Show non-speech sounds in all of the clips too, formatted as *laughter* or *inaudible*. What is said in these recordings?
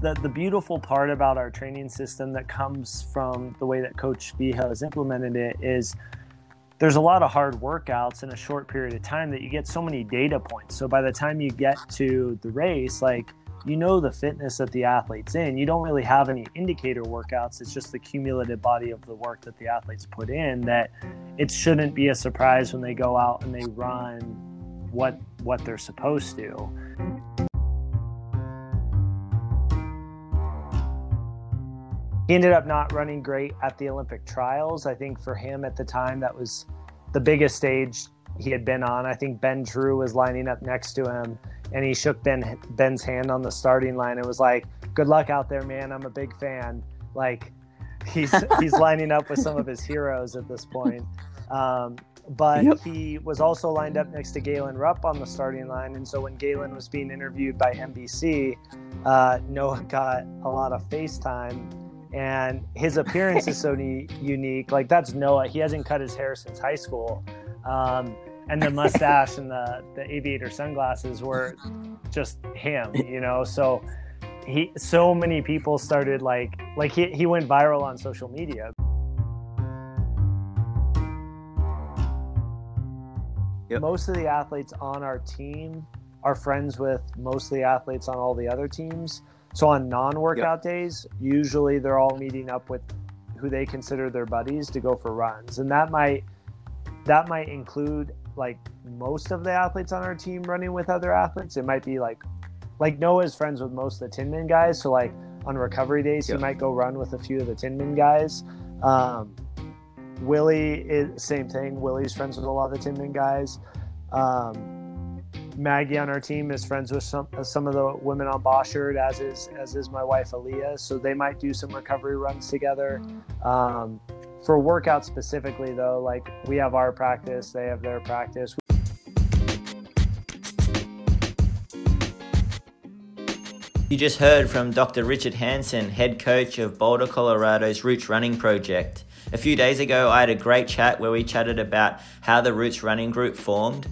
the, the beautiful part about our training system that comes from the way that Coach Vigil has implemented it is there's a lot of hard workouts in a short period of time that you get so many data points. So by the time you get to the race, like you know the fitness that the athlete's in. You don't really have any indicator workouts. It's just the cumulative body of the work that the athletes put in that it shouldn't be a surprise when they go out and they run what what they're supposed to. He ended up not running great at the Olympic trials. I think for him at the time that was the biggest stage he had been on. I think Ben True was lining up next to him and he shook Ben Ben's hand on the starting line and was like, "Good luck out there, man. I'm a big fan." Like he's *laughs* he's lining up with some of his heroes at this point. Um, but yep. he was also lined up next to Galen Rupp on the starting line, and so when Galen was being interviewed by NBC, uh, Noah got a lot of FaceTime, and his appearance is so *laughs* unique. Like that's Noah. He hasn't cut his hair since high school. Um, and the mustache and the, the aviator sunglasses were just him, you know. So he so many people started like like he, he went viral on social media. Yep. Most of the athletes on our team are friends with most of the athletes on all the other teams. So on non-workout yep. days, usually they're all meeting up with who they consider their buddies to go for runs. And that might that might include like most of the athletes on our team running with other athletes. It might be like like Noah's friends with most of the Tinman guys. So like on recovery days, yep. he might go run with a few of the Tinman guys. Um, Willie is same thing. Willie's friends with a lot of the Tinman guys. Um, Maggie on our team is friends with some some of the women on Bosshard, as is as is my wife Alia. So they might do some recovery runs together. Um, for workout specifically, though, like we have our practice, they have their practice. You just heard from Dr. Richard Hansen, head coach of Boulder, Colorado's Roots Running Project. A few days ago, I had a great chat where we chatted about how the Roots Running Group formed,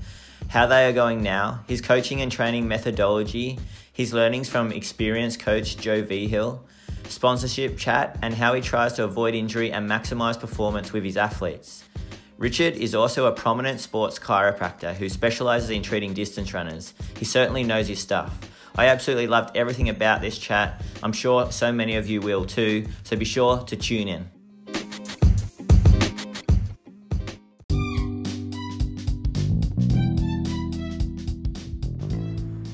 how they are going now, his coaching and training methodology, his learnings from experienced coach Joe Vigil, sponsorship chat, and how he tries to avoid injury and maximize performance with his athletes. Richard is also a prominent sports chiropractor who specializes in treating distance runners. He certainly knows his stuff. I absolutely loved everything about this chat. I'm sure so many of you will too, so be sure to tune in.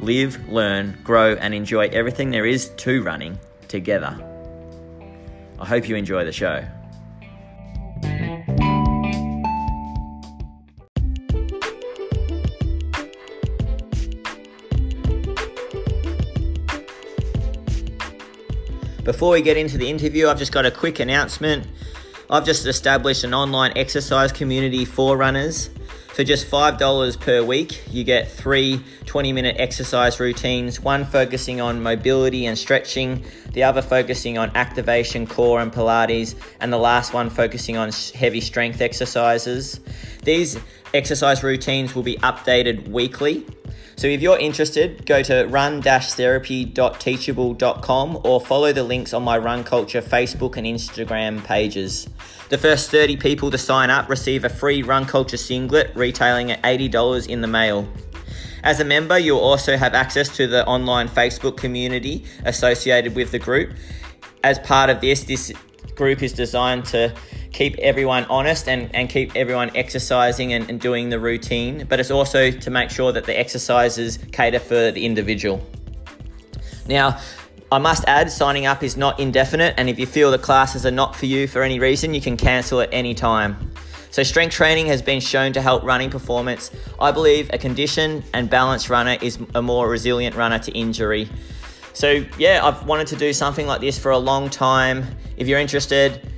live, learn, grow, and enjoy everything there is to running together. I hope you enjoy the show. Before we get into the interview, I've just got a quick announcement. I've just established an online exercise community for runners. For just $5 per week, you get three 20 minute exercise routines one focusing on mobility and stretching, the other focusing on activation, core, and Pilates, and the last one focusing on heavy strength exercises. These exercise routines will be updated weekly. So if you're interested, go to run-therapy.teachable.com or follow the links on my Run Culture Facebook and Instagram pages. The first 30 people to sign up receive a free Run Culture singlet retailing at $80 in the mail. As a member, you'll also have access to the online Facebook community associated with the group. As part of this, this group is designed to keep everyone honest and, and keep everyone exercising and, and doing the routine, but it's also to make sure that the exercises cater for the individual. Now, I must add, signing up is not indefinite, and if you feel the classes are not for you for any reason, you can cancel at any time. So, strength training has been shown to help running performance. I believe a conditioned and balanced runner is a more resilient runner to injury. So, yeah, I've wanted to do something like this for a long time. If you're interested,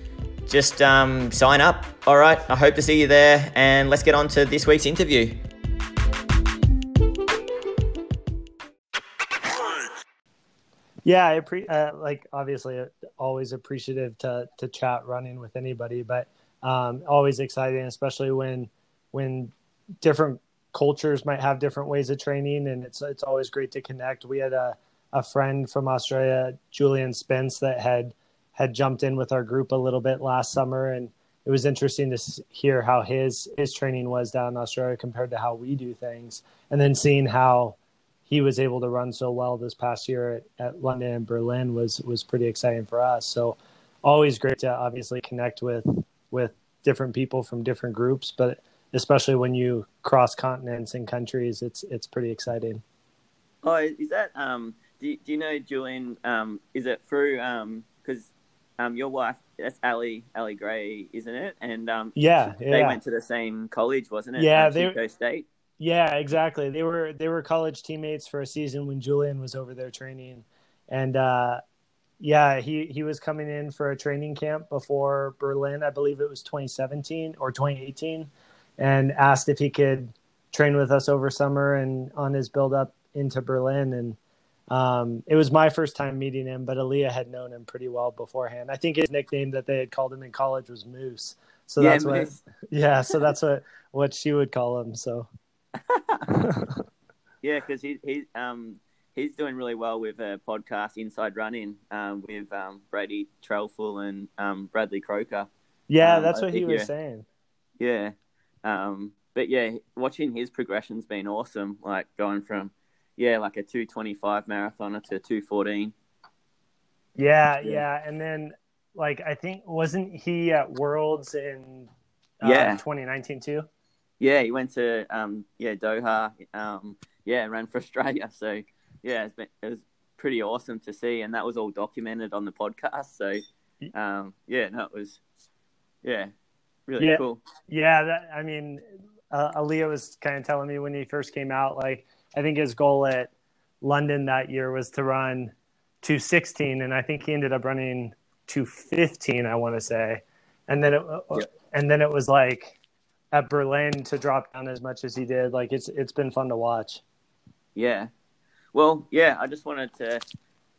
just um, sign up. All right, I hope to see you there, and let's get on to this week's interview. Yeah, I pre- uh, like obviously uh, always appreciative to to chat running with anybody, but um, always exciting, especially when when different cultures might have different ways of training, and it's it's always great to connect. We had a a friend from Australia, Julian Spence, that had had jumped in with our group a little bit last summer, and it was interesting to hear how his his training was down in Australia compared to how we do things, and then seeing how he was able to run so well this past year at, at London and Berlin was was pretty exciting for us. So always great to obviously connect with with different people from different groups, but especially when you cross continents and countries, it's it's pretty exciting. Oh, is that um? Do, do you know Julian? Um, is it through um? Because um, your wife that's Ali Ali Gray, isn't it? And um, yeah, they went to the same college, wasn't it? Yeah, um, they Chico State. Yeah, exactly. They were they were college teammates for a season when Julian was over there training, and uh, yeah, he he was coming in for a training camp before Berlin. I believe it was 2017 or 2018, and asked if he could train with us over summer and on his build up into Berlin. And um, it was my first time meeting him, but Alia had known him pretty well beforehand. I think his nickname that they had called him in college was Moose. So Yeah, that's what Moose. *laughs* yeah, so that's what what she would call him. So *laughs* *laughs* Yeah, because he he um he's doing really well with a podcast, Inside Running, um, with um, Brady Threlfall and um, Bradley Croker. yeah, Um, that's what he was yeah. saying. Yeah, um, but yeah, watching his progression's been awesome. Like going from yeah, like a two twenty five marathoner to two fourteen. Yeah, Yeah. and then like I think wasn't he at Worlds in uh, Yeah. 2019 too? Yeah, he went to um, yeah Doha. Um, yeah, ran for *laughs* Australia. So yeah, it's been, it was pretty awesome to see, and that was all documented on the podcast. So um, yeah, no, it was yeah, really Yeah. cool. Yeah, that I mean, uh, Alia was kind of telling me when he first came out, like I think his goal at London that year was to run 216, and I think he ended up running 215. I want to say, and then it Yeah. and then it was like at Berlin to drop down as much as he did. Like it's it's been fun to watch. Yeah. Well, yeah, I just wanted to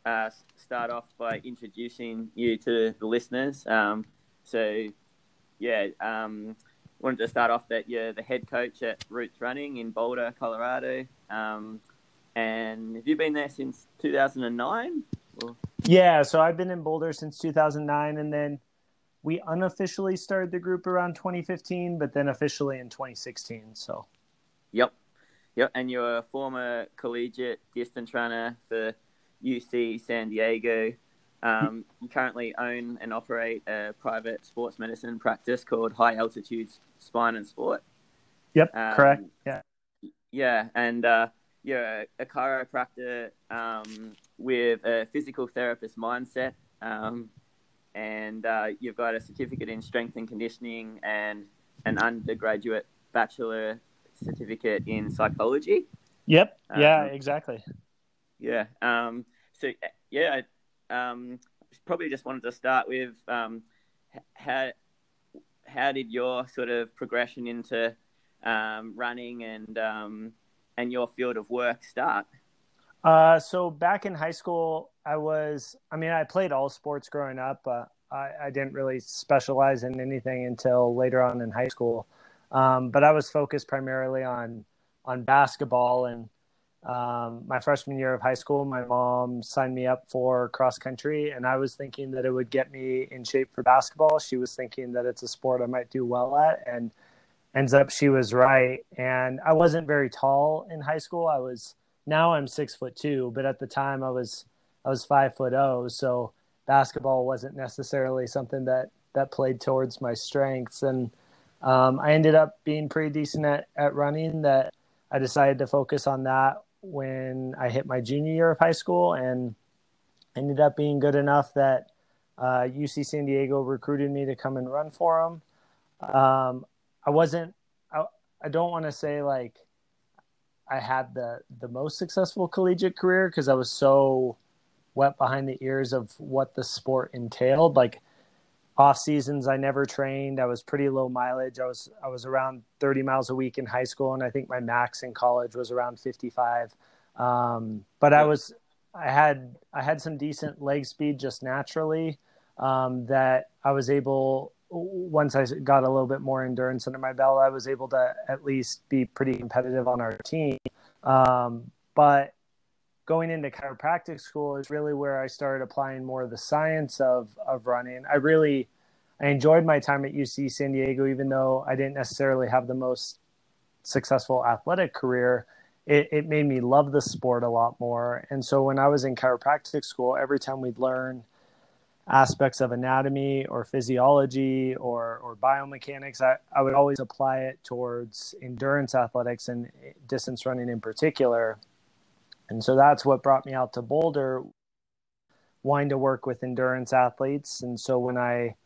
uh, start off by introducing you to the listeners. Um, so, yeah, um, wanted to start off that you're the head coach at Roots Running in Boulder, Colorado. Um, and have you been there since 2009? Well, Yeah, so I've been in Boulder since 2009, and then we unofficially started the group around 2015, but then officially in 2016. So Yep. Yep. And you're a former collegiate distance runner for UC San Diego. Um, *laughs* you currently own and operate a private sports medicine practice called High Altitude Spine and Sport. yep, Um, correct. Yeah, Yeah. And uh, you're a, a chiropractor um, with a physical therapist mindset. Um, and uh, you've got a certificate in strength and conditioning and an undergraduate bachelor certificate in psychology. yep, yeah, Um, exactly. Yeah. Um, so yeah, um, probably just wanted to start with um, how how did your sort of progression into um, running and um, and your field of work start? Uh, so back in high school, I was, I mean, I played all sports growing up. I, I didn't really specialize in anything until later on in high school. Um, but I was focused primarily on, on basketball. And um, my freshman year of high school, my mom signed me up for cross country. And I was thinking that it would get me in shape for basketball. She was thinking that it's a sport I might do well at. And ends up she was right. And I wasn't very tall in high school. I was, now I'm six foot two, but at the time I was I was five foot oh, so basketball wasn't necessarily something that that played towards my strengths, and um, I ended up being pretty decent at, at running. That I decided to focus on that when I hit my junior year of high school, and ended up being good enough that uh, UC San Diego recruited me to come and run for them. Um, I wasn't. I, I don't want to say like I had the the most successful collegiate career because I was so wet behind the ears of what the sport entailed. Like off seasons, I never trained. I was pretty low mileage. I was I was around 30 miles a week in high school, and I think my max in college was around 55. Um, but I was I had I had some decent leg speed just naturally um, that I was able once I got a little bit more endurance under my belt, I was able to at least be pretty competitive on our team. Um, but going into chiropractic school is really where I started applying more of the science of of running. I really I enjoyed my time at UC San Diego, even though I didn't necessarily have the most successful athletic career. It, it made me love the sport a lot more. And so when I was in chiropractic school, every time we'd learn aspects of anatomy or physiology or, or biomechanics, I, I would always apply it towards endurance athletics and distance running in particular. And so that's what brought me out to Boulder, wanting to work with endurance athletes. And so when I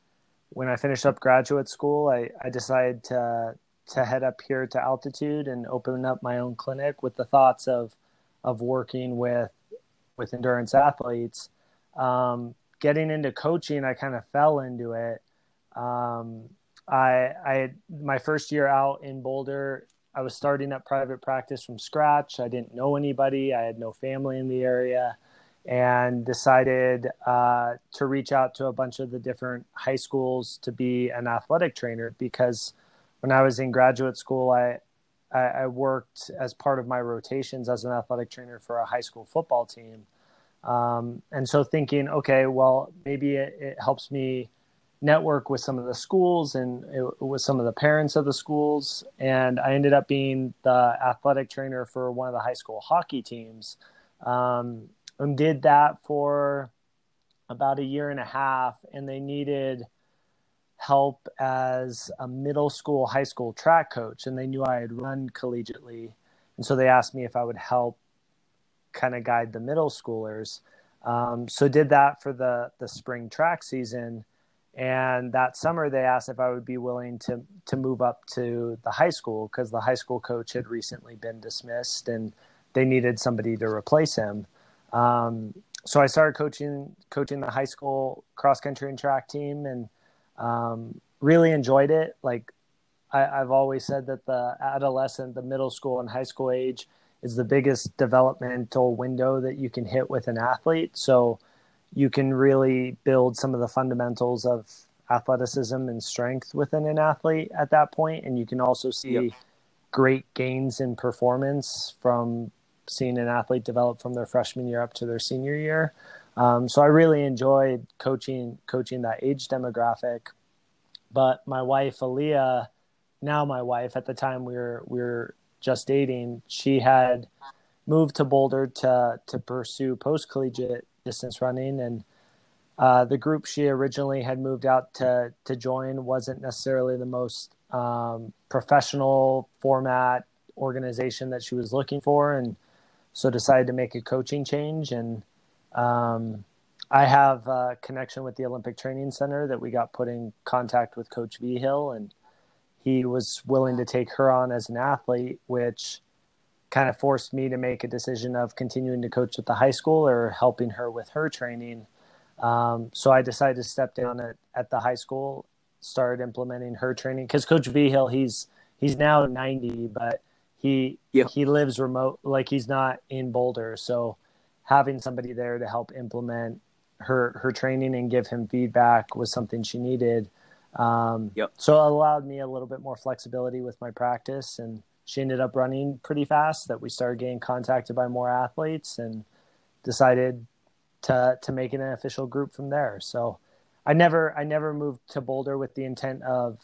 when I finished up graduate school, I, I decided to to head up here to altitude and open up my own clinic with the thoughts of of working with with endurance athletes. Um, getting into coaching, I kind of fell into it. Um, I, I, my first year out in Boulder, I was starting up private practice from scratch. I didn't know anybody. I had no family in the area, and decided uh, to reach out to a bunch of the different high schools to be an athletic trainer. Because when I was in graduate school, I, I, I worked as part of my rotations as an athletic trainer for a high school football team um, and so thinking, okay, well, maybe it, it, helps me network with some of the schools and it, with some of the parents of the schools. And I ended up being the athletic trainer for one of the high school hockey teams. Um, and did that for about a year and a half. And they needed help as a middle school, high school track coach. And they knew I had run collegiately. And so they asked me if I would help kind of guide the middle schoolers. Um, so did that for the the spring track season, and that summer they asked if I would be willing to to move up to the high school because the high school coach had recently been dismissed and they needed somebody to replace him. Um, so I started coaching coaching the high school cross country and track team and um, really enjoyed it. Like I, have always said that the adolescent, the middle school and high school age is the biggest developmental window that you can hit with an athlete. So you can really build some of the fundamentals of athleticism and strength within an athlete at that point and you can also see yep. great gains in performance from seeing an athlete develop from their freshman year up to their senior year um, so i really enjoyed coaching coaching that age demographic but my wife Alia, now my wife at the time we were we were just dating, she had moved to Boulder to to pursue post collegiate distance running, and uh, the group she originally had moved out to to join wasn't necessarily the most um, professional format organization that she was looking for, and so decided to make a coaching change. And um, I have a connection with the Olympic Training Center that we got put in contact with Coach Vigil. And he was willing to take her on as an athlete, which kind of forced me to make a decision of continuing to coach at the high school or helping her with her training. Um, so I decided to step down at, at the high school, started implementing her training because Coach Vigil, he's he's now 90, but he yep. he lives remote, like he's not in Boulder. So having somebody there to help implement her her training and give him feedback was something she needed. Um, yep. So it allowed me a little bit more flexibility with my practice, and she ended up running pretty fast. That we started getting contacted by more athletes, and decided to to make it an official group from there. So I never I never moved to Boulder with the intent of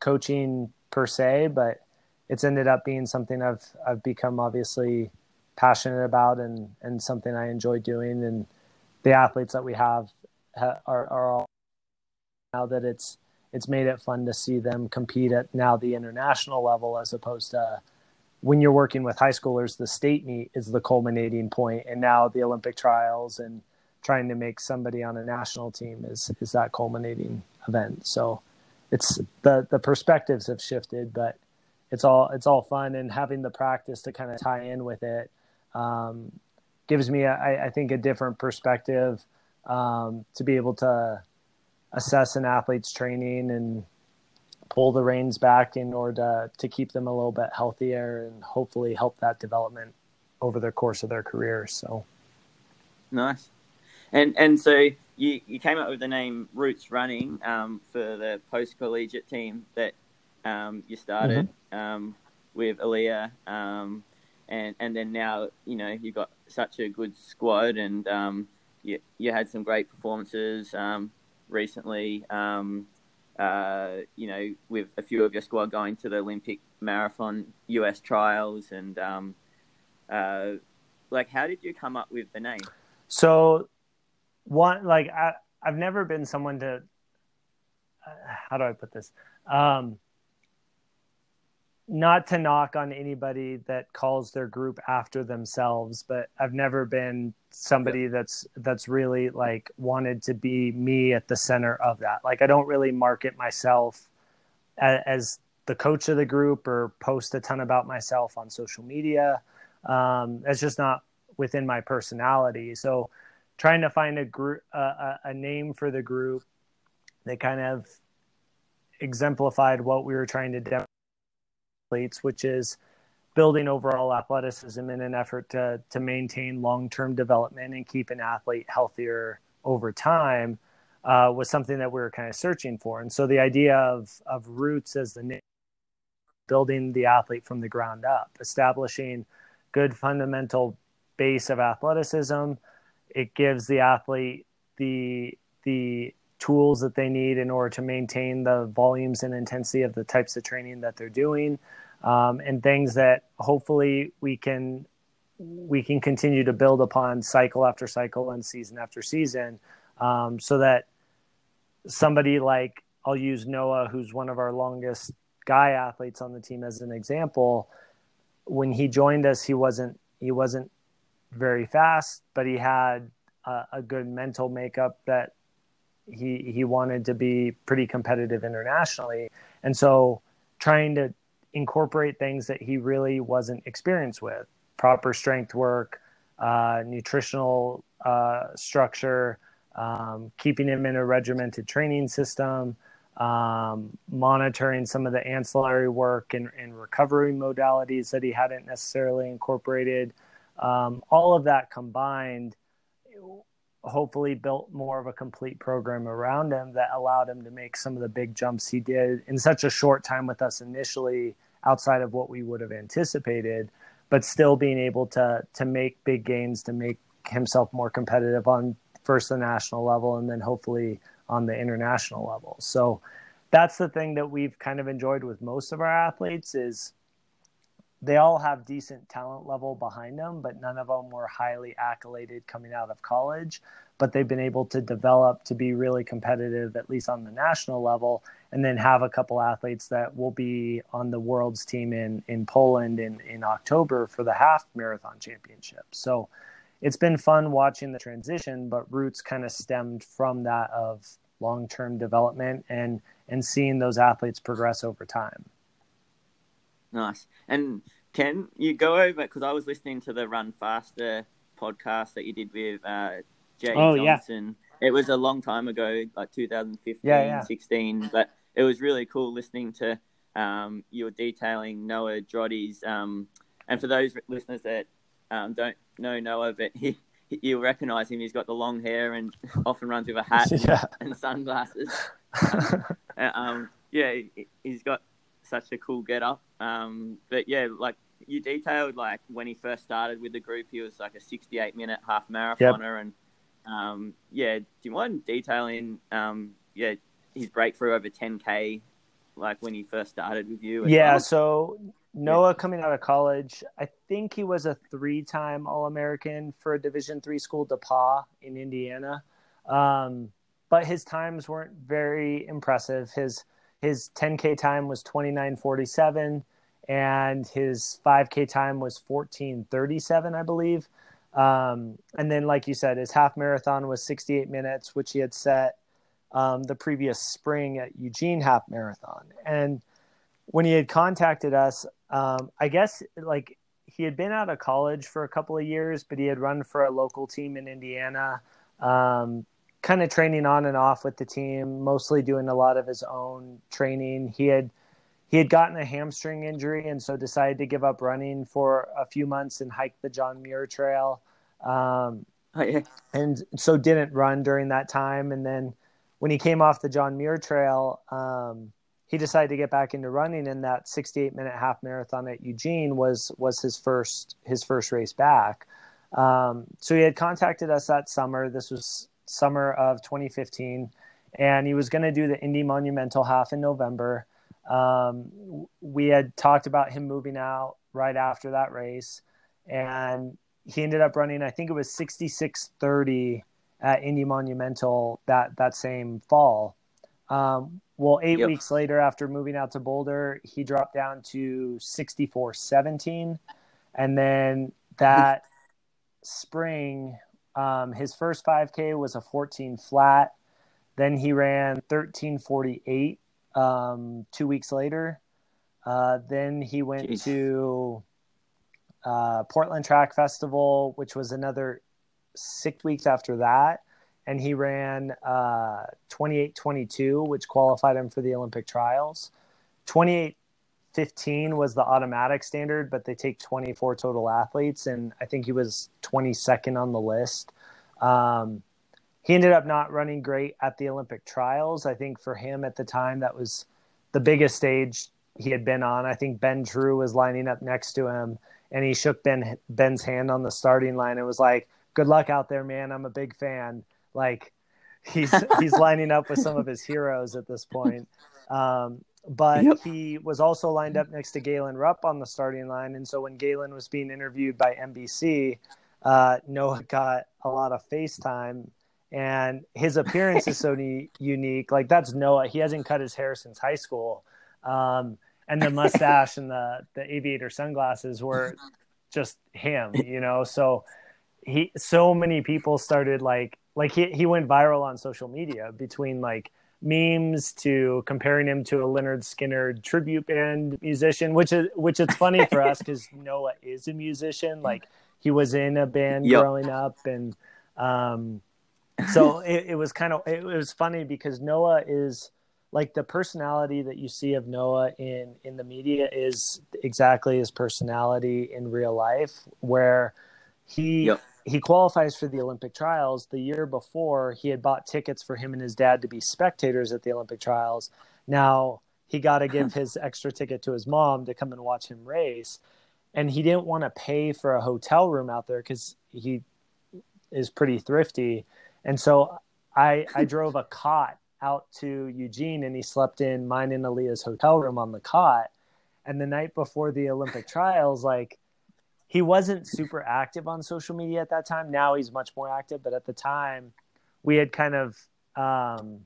coaching per se, but it's ended up being something I've I've become obviously passionate about and and something I enjoy doing. And the athletes that we have are are all now that it's it's made it fun to see them compete at now the international level as opposed to when you're working with high schoolers the state meet is the culminating point and now the olympic trials and trying to make somebody on a national team is is that culminating event. So it's the the perspectives have shifted but it's all it's all fun and having the practice to kind of tie in with it um, gives me, a, I think, a different perspective um, to be able to assess an athlete's training and pull the reins back in order to, to keep them a little bit healthier and hopefully help that development over the course of their career. So nice. And and so you, you came up with the name Roots Running um, for the post collegiate team that um, you started mm-hmm. um, with Alia, um, and and then now you know you got such a good squad, and um, you you had some great performances um, recently. Uh, you know, with a few of your squad going to the Olympic marathon US trials, and uh, like, how did you come up with the name? So one like I I've never been someone to uh, how do I put this? Um, not to knock on anybody that calls their group after themselves, but I've never been somebody that's that's really like wanted to be me at the center of that. Like I don't really market myself as, as the coach of the group or post a ton about myself on social media. Um, that's just not within my personality. So trying to find a group uh, a name for the group that kind of exemplified what we were trying to demonstrate, which is building overall athleticism in an effort to to maintain long term development and keep an athlete healthier over time. Uh, was something that we were kind of searching for, and so the idea of of roots as the name, building the athlete from the ground up, establishing good fundamental base of athleticism, it gives the athlete the the tools that they need in order to maintain the volumes and intensity of the types of training that they're doing um, and things that hopefully we can we can continue to build upon cycle after cycle and season after season um, so that somebody like i'll use noah who's one of our longest guy athletes on the team as an example. When he joined us he wasn't he wasn't very fast, but he had a, a good mental makeup that he he wanted to be pretty competitive internationally, and so trying to incorporate things that he really wasn't experienced with proper strength work, uh, nutritional uh, structure, um, keeping him in a regimented training system, um, monitoring some of the ancillary work and, and, recovery modalities that he hadn't necessarily incorporated. Um, all of that combined hopefully built more of a complete program around him that allowed him to make some of the big jumps he did in such a short time with us initially outside of what we would have anticipated but still being able to to make big gains to make himself more competitive on first the national level and then hopefully on the international level. So that's the thing that we've kind of enjoyed with most of our athletes is they all have decent talent level behind them, but none of them were highly accoladed coming out of college. But they've been able to develop to be really competitive, at least on the national level, and then have a couple athletes that will be on the world's team in, in Poland in, in October for the half marathon championship. So it's been fun watching the transition, but roots kind of stemmed from that of long term development and and seeing those athletes progress over time. Nice. And can you go over because I was listening to the Run Faster podcast that you did with uh, Jay oh, Johnson. Yeah. It was a long time ago, like 2015, yeah, yeah. 16, but it was really cool listening to um, you were detailing Noah Droddy's. Um, and for those listeners that um, don't know Noah, but he, you'll recognize him. He's got the long hair and *laughs* often runs with a hat *laughs* yeah. and, sunglasses. *laughs* um, yeah, he's got such a cool get up. Um, but yeah, like you detailed, like when he first started with the group, he was like a 68 minute half marathoner, yep. and um, yeah, do you mind detailing, um, yeah, his breakthrough over 10k, like when he first started with you? Yeah, so Noah yeah. coming out of college, I think he was a three-time All-American for a Division three school, DePauw in Indiana. Um, but his times weren't very impressive. His his 10K time was 29.47, and his 5K time was 14.37, I believe. Um, and then, like you said, his half marathon was 68 minutes, which he had set um, the previous spring at Eugene Half Marathon. And when he had contacted us, um, I guess like he had been out of college for a couple of years, but he had run for a local team in Indiana, um, kind of training on and off with the team, mostly doing a lot of his own training. He had he had gotten a hamstring injury and so decided to give up running for a few months and hike the John Muir Trail. Um, Oh, yeah. and so didn't run during that time. And then when he came off the John Muir Trail, um, he decided to get back into running, and that 68 minute half marathon at Eugene was was his first his first race back. Um, so he had contacted us that summer. This was summer of 2015, and he was going to do the Indy Monumental half in November. Um, we had talked about him moving out right after that race, and he ended up running, I think it was 6630 at Indy Monumental that, that same fall. Um, well, eight Yep. weeks later, after moving out to Boulder, he dropped down to 6417. And then that spring, um, his first 5K was a 14 flat. Then he ran 1348 um, two weeks later. Uh, then he went Jeez. to uh, Portland Track Festival, which was another six weeks after that. And he ran uh, 2822, which qualified him for the Olympic trials. 2815 was the automatic standard, but they take 24 total athletes. And I think he was 22nd on the list. Um, he ended up not running great at the Olympic trials. I think for him at the time, that was the biggest stage he had been on. I think Ben True was lining up next to him and he shook Ben Ben's hand on the starting line and was like, "Good luck out there, man. I'm a big fan." Like he's he's *laughs* lining up with some of his heroes at this point. Um, but Yep. he was also lined up next to Galen Rupp on the starting line, and so when Galen was being interviewed by NBC, uh, Noah got a lot of FaceTime, and his appearance is so *laughs* ne- unique. Like that's Noah. He hasn't cut his hair since high school. Um, and the mustache and the the aviator sunglasses were just him, *laughs* you know. So he so many people started like like he he went viral on social media between like memes to comparing him to a Lynyrd Skynyrd tribute band musician, which is which is funny for us *laughs* because Noah is a musician. Like he was in a band Yep. growing up, and um, so it, it was kind of it was funny because Noah is like the personality that you see of Noah in in the media is exactly his personality in real life where he Yep. He qualifies for the Olympic trials. The year before he had bought tickets for him and his dad to be spectators at the Olympic trials. Now he got to give his extra ticket to his mom to come and watch him race. And he didn't want to pay for a hotel room out there cuz he is pretty thrifty. And so I I *laughs* drove a cot out to Eugene and he slept in mine and Alia's hotel room on the cot. And the night before the Olympic trials, like he wasn't super active on social media at that time. Now he's much more active, but at the time we had kind of um,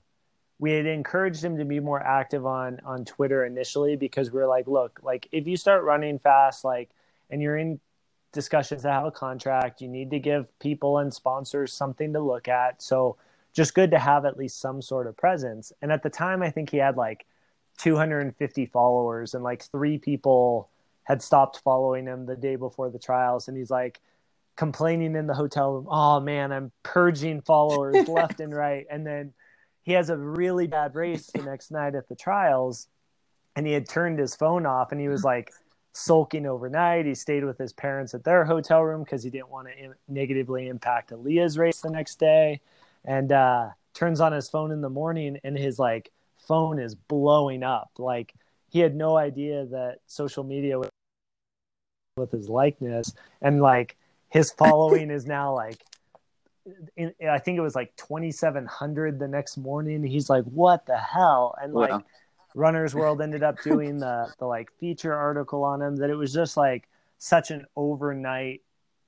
we had encouraged him to be more active on on Twitter initially because we were like, look, like if you start running fast, like and you're in discussions to have a contract, you need to give people and sponsors something to look at. So just good to have at least some sort of presence. And at the time, I think he had like 250 followers, and like three people had stopped following him the day before the trials. And he's like complaining in the hotel room, oh man, I'm purging followers *laughs* left and right. And then he has a really bad race the next night at the trials, and he had turned his phone off and he was like, sulking overnight. He stayed with his parents at their hotel room because he didn't want to Im- negatively impact Alia's race the next day. And uh, turns on his phone in the morning, and his like phone is blowing up. Like he had no idea that social media was with his likeness, and like his following is now like. In, I think it was like 2,700 the next morning. He's like, "What the hell?" And like, Runner's World ended up doing the the like feature article on him that it was just like such an overnight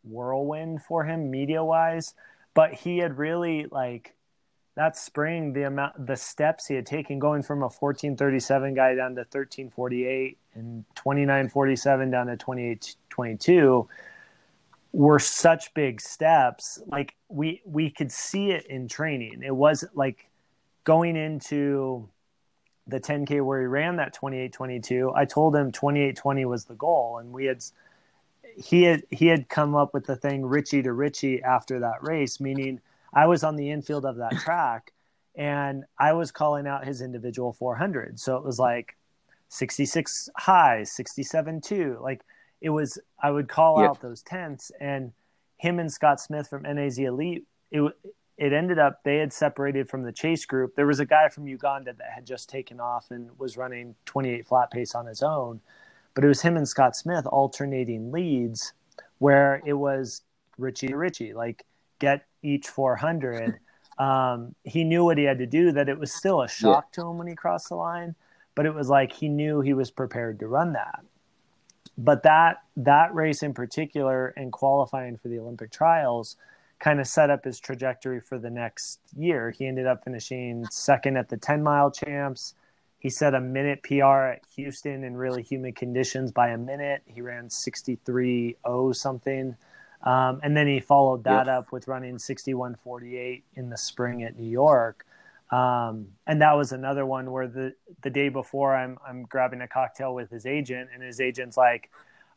whirlwind for him media wise. But he had really like that spring the amount the steps he had taken going from a 1437 guy down to 1348 and 2947 down to 2822 were such big steps. Like we we could see it in training. It was like going into the 10k where he ran that 2822 i told him 2820 was the goal. And we had he had he had come up with the thing Richie to Richie after that race, meaning I was on the infield of that track and I was calling out his individual 400. So it was like 66 high, 67 two. Like it was, I would call yep. out those tenths and him and Scott Smith from NAZ Elite. It it ended up they had separated from the chase group. There was a guy from Uganda that had just taken off and was running 28 flat pace on his own, but it was him and Scott Smith alternating leads, where it was Richie Richie like get each 400. Um, he knew what he had to do. That it was still a shock yeah. to him when he crossed the line, but it was like he knew he was prepared to run that. But that that race in particular and qualifying for the Olympic trials kind of set up his trajectory for the next year. He ended up finishing second at the 10 mile champs. He set a minute PR at Houston in really humid conditions by a minute. He ran 63 0 something. Um, and then he followed that up with running 6148 in the spring at New York. Um, and that was another one where the, the day before I'm, I'm grabbing a cocktail with his agent and his agent's like,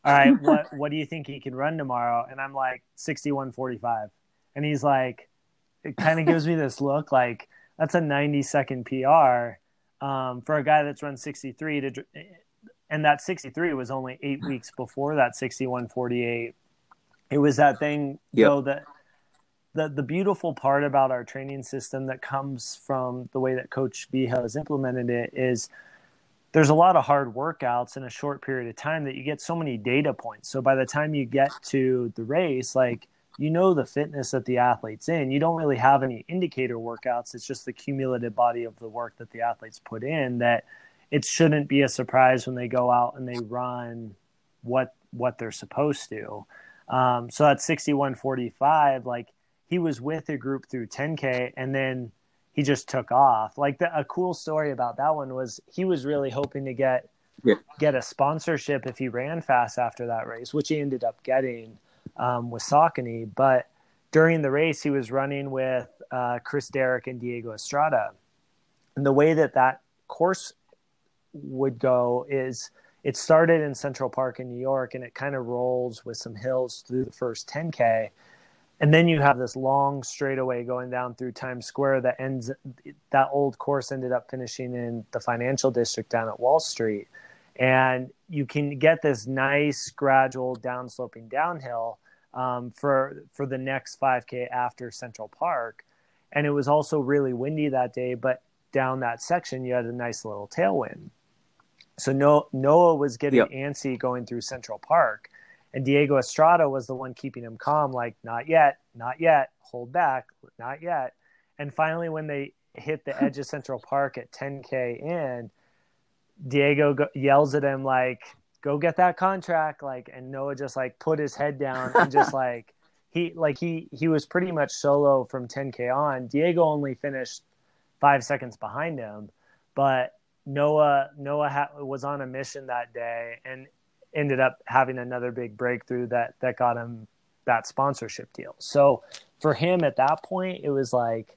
all right, *laughs* what, what do you think he can run tomorrow? And I'm like 6145 and he's like, it kind of *laughs* gives me this look like that's a 90 second PR um, for a guy that's run 63 to, and that 63 was only eight weeks before that 6148. It was that thing, yep. though, that the, the beautiful part about our training system that comes from the way that Coach V has implemented it is there's a lot of hard workouts in a short period of time that you get so many data points. So by the time you get to the race, like you know the fitness that the athlete's in. You don't really have any indicator workouts. It's just the cumulative body of the work that the athletes put in that it shouldn't be a surprise when they go out and they run what what they're supposed to. Um, so at 6145, like he was with a group through 10K and then he just took off. Like the, a cool story about that one was he was really hoping to get yeah. get a sponsorship if he ran fast after that race, which he ended up getting um, with Saucony. But during the race, he was running with uh, Chris Derrick and Diego Estrada. And the way that that course would go is it started in Central Park in New York and it kind of rolls with some hills through the first 10K. And then you have this long straightaway going down through Times Square that ends, that old course ended up finishing in the financial district down at Wall Street. And you can get this nice gradual downsloping downhill um, for for the next 5K after Central Park, and it was also really windy that day. But down that section, you had a nice little tailwind. So no, Noah was getting yep. antsy going through Central Park, and Diego Estrada was the one keeping him calm, like not yet, not yet, hold back, not yet. And finally, when they hit the *laughs* edge of Central Park at 10K in, Diego go- yells at him like, go get that contract like and noah just like put his head down and just *laughs* like he like he he was pretty much solo from 10k on diego only finished five seconds behind him but noah noah ha- was on a mission that day and ended up having another big breakthrough that that got him that sponsorship deal. So for him at that point it was like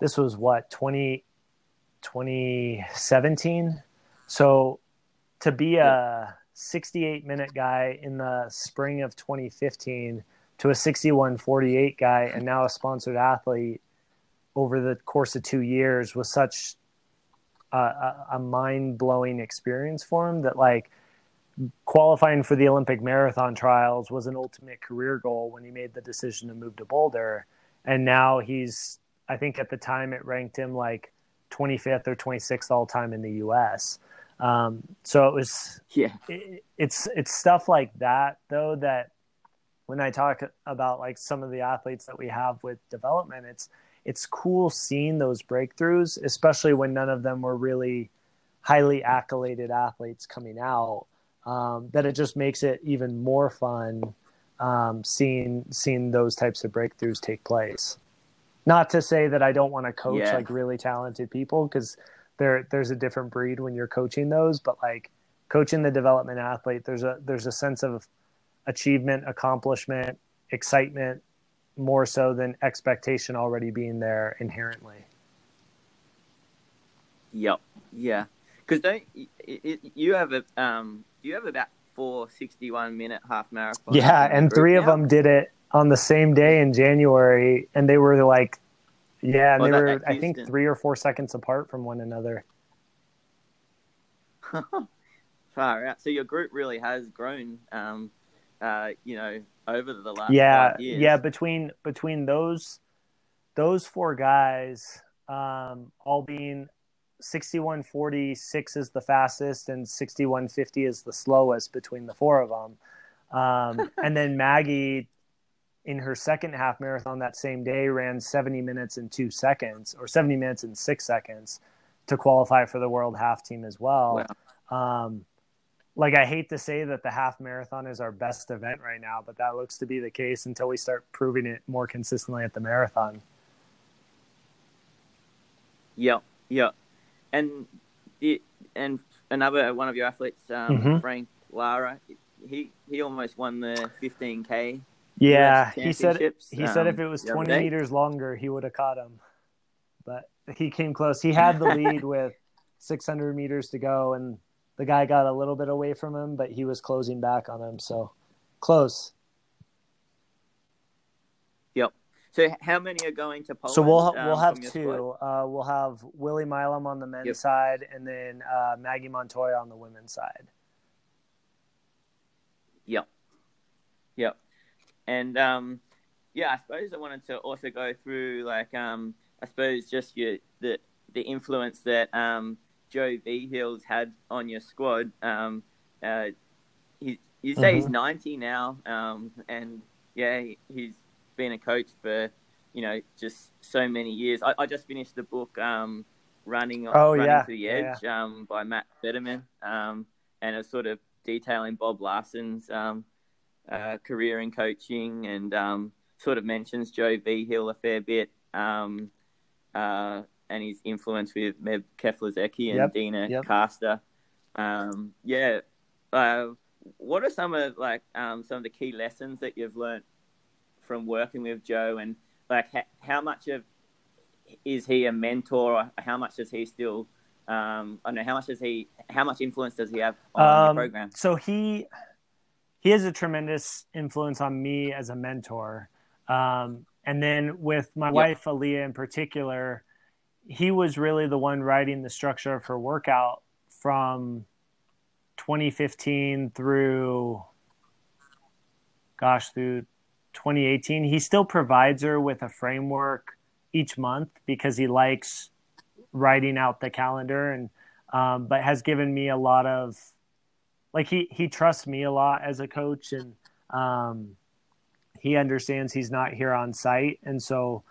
this was what 20 2017 so to be a 68 minute guy in the spring of 2015 to a 6148 guy and now a sponsored athlete over the course of two years was such a, a mind blowing experience for him that like qualifying for the Olympic marathon trials was an ultimate career goal when he made the decision to move to Boulder. And now he's, I think at the time it ranked him like 25th or 26th all time in the US. Um, so it was yeah. It, it's it's stuff like that though that when I talk about like some of the athletes that we have with development, it's it's cool seeing those breakthroughs, especially when none of them were really highly accoladed athletes coming out. Um, that it just makes it even more fun um, seeing seeing those types of breakthroughs take place. Not to say that I don't want to coach yeah. like really talented people because there there's a different breed when you're coaching those, but like coaching the development athlete, there's a there's a sense of achievement, accomplishment, excitement more so than expectation already being there inherently. Yep. Yeah. Because don't you have a um you have about four 61 minute half marathons. Yeah, and three of them did it on the same day in January, and they were like, yeah, and Was they were I think three or four seconds apart from one another. *laughs* Far out. So your group really has grown, um, uh, you know, over the last yeah yeah between between those those four guys um all being 6146 is the fastest and 6150 is the slowest between the four of them um *laughs* and then maggie in her second half marathon that same day ran 70 minutes and 2 seconds or 70 minutes and 6 seconds to qualify for the world half team as well. Um like I hate to say that the half marathon is our best event right now, but that looks to be the case until we start proving it more consistently at the marathon. Yeah, yeah, And the, and another one of your athletes, um, Mhm. Frank Lara, he he almost won the 15k. Yeah, he said he said if um, it was 20 day. meters longer, he would have caught him. But he came close. He had the *laughs* lead with 600 meters to go and the guy got a little bit away from him, but he was closing back on him, so close. Yep. So how many are going to Poland? So we'll um, we'll have two. Uh, we'll have Willie Milam on the men's Yep. side, and then uh, Maggie Montoya on the women's side. Yep. Yep. And um, yeah, I suppose I wanted to also go through like um, I suppose just your the the influence that um, Joe Vigil's had on your squad. Um, uh, he you say he's Mhm. ninety now, um, and yeah, he, he's been a coach for you know just so many years. I, I just finished the book um, running Oh, running yeah. to the Yeah, edge um, by Matt Fetterman, um, and it's sort of detailing Bob Larsen's um, uh, career in coaching and um, sort of mentions Joe Vigil a fair bit um, uh, and his influence with Meb Keflezighi and Yep, Deena yep. Kastor. Um, yeah. Uh, what are some of like um, some of the key lessons that you've learned from working with Joe, and like ha- how much of is he a mentor, or how much does he still? Um, I don't know how much does he, how much influence does he have on Um, your program? So he he has a tremendous influence on me as a mentor. Um, and then with my Yep. wife Alia in particular, he was really the one writing the structure of her workout from 2015 through gosh through 2018 he still provides her with a framework each month because he likes writing out the calendar and um, but has given me a lot of like he he trusts me a lot as a coach and um, he understands he's not here on site. And so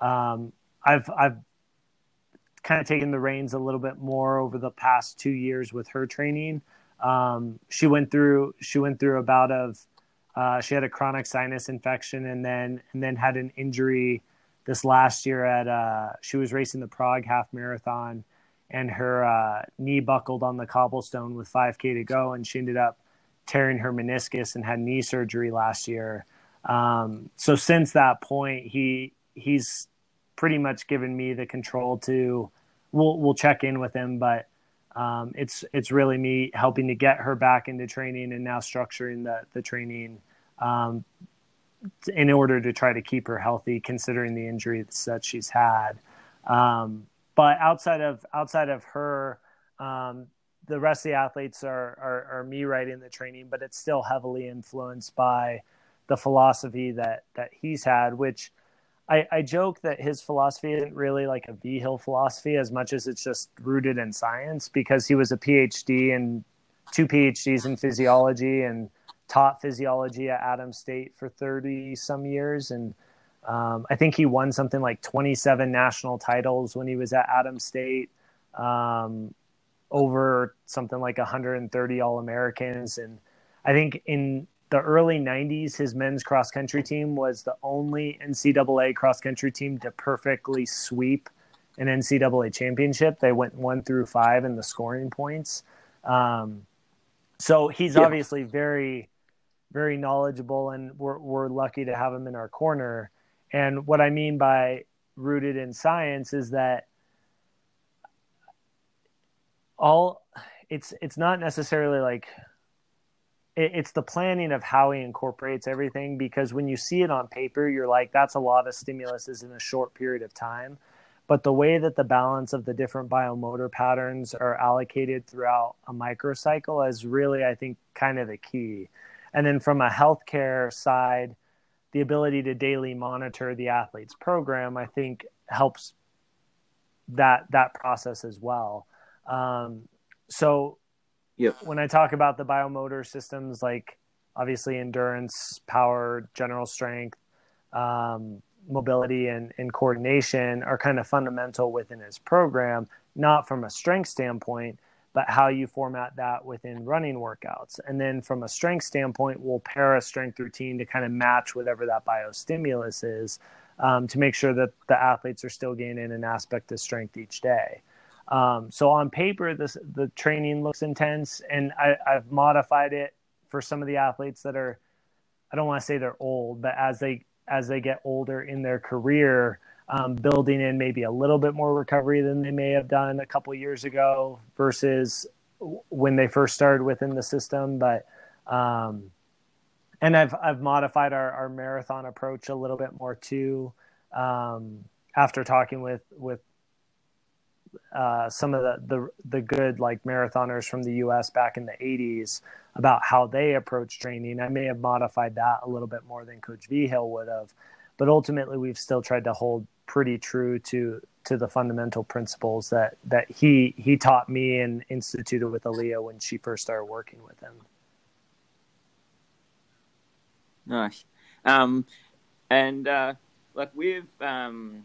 um, I've I've kind of taken the reins a little bit more over the past two years with her training. Um, she went through she went through a bout of uh, she had a chronic sinus infection and then and then had an injury this last year at uh, she was racing the Prague half marathon and her uh, knee buckled on the cobblestone with 5k to go and she ended up tearing her meniscus and had knee surgery last year. Um, so since that point, he he's pretty much given me the control to we'll we'll check in with him, but um, it's it's really me helping to get her back into training and now structuring the the training um, in order to try to keep her healthy, considering the injuries that she's had. Um, but outside of outside of her, um, the rest of the athletes are, are are me writing the training, but it's still heavily influenced by the philosophy that that he's had, which I, I joke that his philosophy isn't really like a Vigil philosophy as much as it's just rooted in science because he was a PhD and two PhDs in physiology and taught physiology at Adams State for 30 some years. And um, I think he won something like 27 national titles when he was at Adams State, um, over something like 130 All Americans. And I think in the early 90s, his men's cross country team was the only NCAA cross country team to perfectly sweep an NCAA championship. They went one through five in the scoring points. Um, so he's Yeah. obviously very, very knowledgeable, and we're, we're lucky to have him in our corner. And what I mean by rooted in science is that all it's it's not necessarily like it's the planning of how he incorporates everything because when you see it on paper, you're like, that's a lot of stimulus in a short period of time. But the way that the balance of the different biomotor patterns are allocated throughout a microcycle is really, I think, kind of the key. And then from a healthcare side, the ability to daily monitor the athlete's program, I think, helps that that process as well. Um, so Yep. When I talk about the biomotor systems, like obviously endurance, power, general strength, um, mobility, and, and coordination are kind of fundamental within his program, not from a strength standpoint, but how you format that within running workouts. And then from a strength standpoint, we'll pair a strength routine to kind of match whatever that biostimulus is um, to make sure that the athletes are still gaining an aspect of strength each day. Um, so on paper, this the training looks intense, and I, I've modified it for some of the athletes that are, I don't want to say they're old, but as they as they get older in their career, um, building in maybe a little bit more recovery than they may have done a couple years ago versus when they first started within the system. But um, and I've I've modified our, our marathon approach a little bit more too. Um, after talking with with uh, some of the, the the good like marathoners from the U.S. back in the '80s about how they approach training. I may have modified that a little bit more than Coach Vigil would have, but ultimately we've still tried to hold pretty true to to the fundamental principles that that he he taught me and instituted with Alia when she first started working with him. Nice, um, and uh, like with um,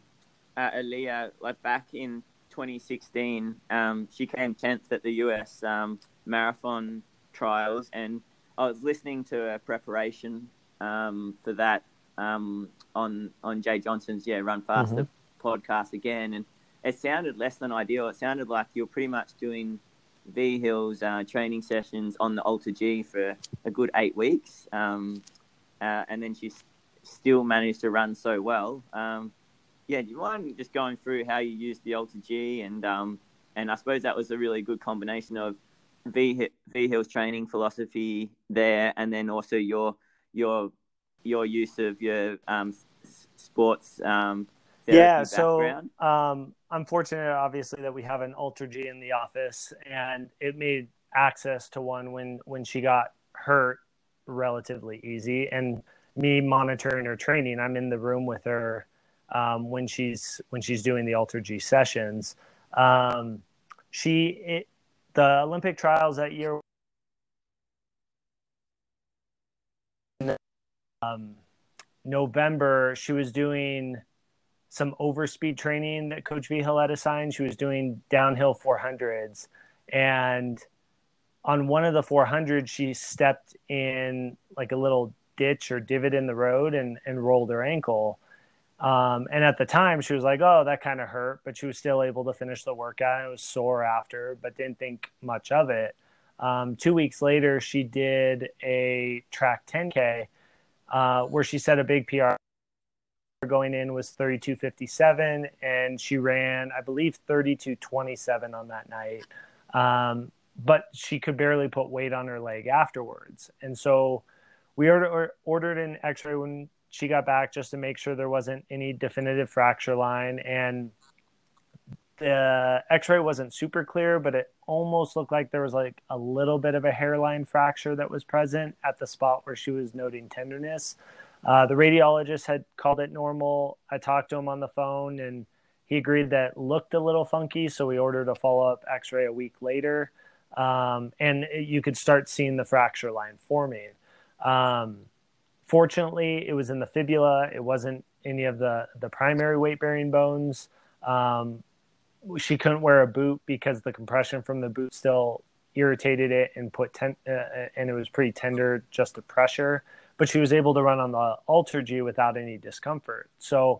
uh, Alia, like back in 2016, um, she came 10th at the US um, marathon trials, and I was listening to her preparation um, for that um, on on Jay Johnson's yeah Run Faster mm-hmm. podcast again, and it sounded less than ideal. It sounded like you're pretty much doing Vigil's uh, training sessions on the Alter G for a good eight weeks, um, uh, and then she still managed to run so well. Um, yeah, do you mind just going through how you used the Alter G and um, and I suppose that was a really good combination of V Vigil's training philosophy there, and then also your your your use of your um, sports um, yeah so um, i'm fortunate obviously that we have an Alter G in the office and it made access to one when when she got hurt relatively easy and me monitoring her training i'm in the room with her um, when she's when she's doing the Alter G sessions. Um, she it, the Olympic trials that year. Um, November, she was doing some overspeed training that Coach Vigil had assigned. She was doing downhill 400s, and on one of the 400s, she stepped in like a little ditch or divot in the road and, and rolled her ankle. Um, and at the time, she was like, "Oh, that kind of hurt," but she was still able to finish the workout. It was sore after, but didn't think much of it. Um, two weeks later, she did a track 10K uh, where she set a big PR. Going in was 32:57, and she ran, I believe, 32:27 on that night. Um, but she could barely put weight on her leg afterwards, and so we ordered, ordered an X-ray when she got back just to make sure there wasn't any definitive fracture line. And the x-ray wasn't super clear but it almost looked like there was like a little bit of a hairline fracture that was present at the spot where she was noting tenderness. Uh, the radiologist had called it normal. I talked to him on the phone and he agreed that looked a little funky so we ordered a follow-up x-ray a week later um, and you could start seeing the fracture line forming. Um, Fortunately, it was in the fibula. It wasn't any of the the primary weight bearing bones. Um, she couldn't wear a boot because the compression from the boot still irritated it and put ten- uh, and it was pretty tender just to pressure. But she was able to run on the Alter G without any discomfort. So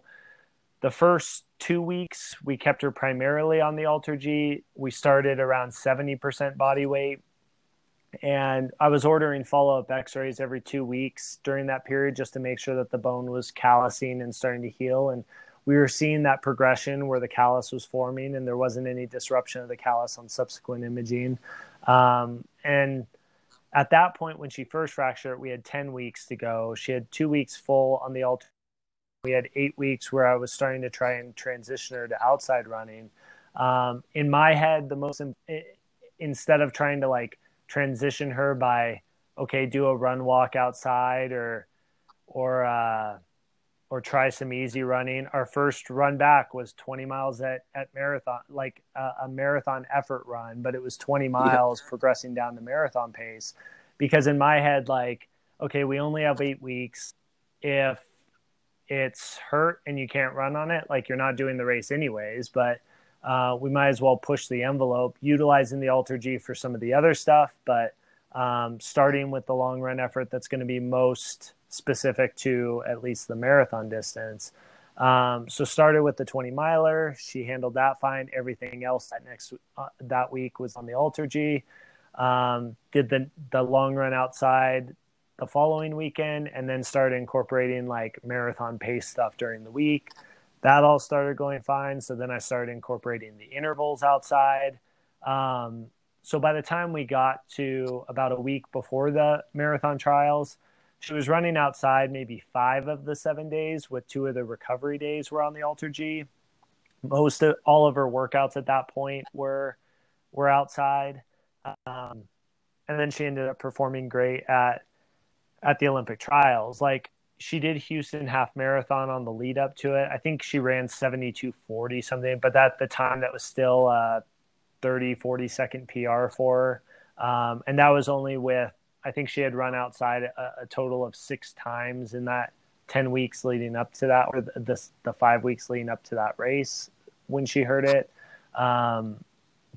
the first two weeks we kept her primarily on the Alter G. We started around seventy percent body weight and I was ordering follow up x rays every two weeks during that period just to make sure that the bone was callousing and starting to heal. And we were seeing that progression where the callus was forming and there wasn't any disruption of the callus on subsequent imaging. Um, and at that point when she first fractured we had 10 weeks to go she had two weeks full on the alter we had eight weeks where i was starting to try and transition her to outside running um, in my head the most instead of trying to like transition her by okay do a run walk outside or or uh, or try some easy running. Our first run back was 20 miles at, at marathon, like a, a marathon effort run, but it was 20 miles yeah. progressing down to marathon pace. Because in my head, like, okay, we only have eight weeks. If it's hurt and you can't run on it, like you're not doing the race anyways, but uh, we might as well push the envelope, utilizing the Alter G for some of the other stuff, but um, starting with the long run effort that's going to be most specific to at least the marathon distance. Um, so started with the 20 miler. She handled that fine. Everything else that next uh, that week was on the AlterG. Um, did the the long run outside the following weekend, and then started incorporating like marathon pace stuff during the week. That all started going fine. So then I started incorporating the intervals outside. Um, so by the time we got to about a week before the marathon trials, she was running outside maybe five of the seven days, with two of the recovery days were on the AlterG. Most of all of her workouts at that point were were outside, um, and then she ended up performing great at at the Olympic trials. Like she did Houston half marathon on the lead up to it. I think she ran 7240 something, but at the time that was still a 30, 40 second PR for her. Um, and that was only with I think she had run outside a, a, total of six times in that 10 weeks leading up to that, or the, the, the five weeks leading up to that race when she heard it. Um,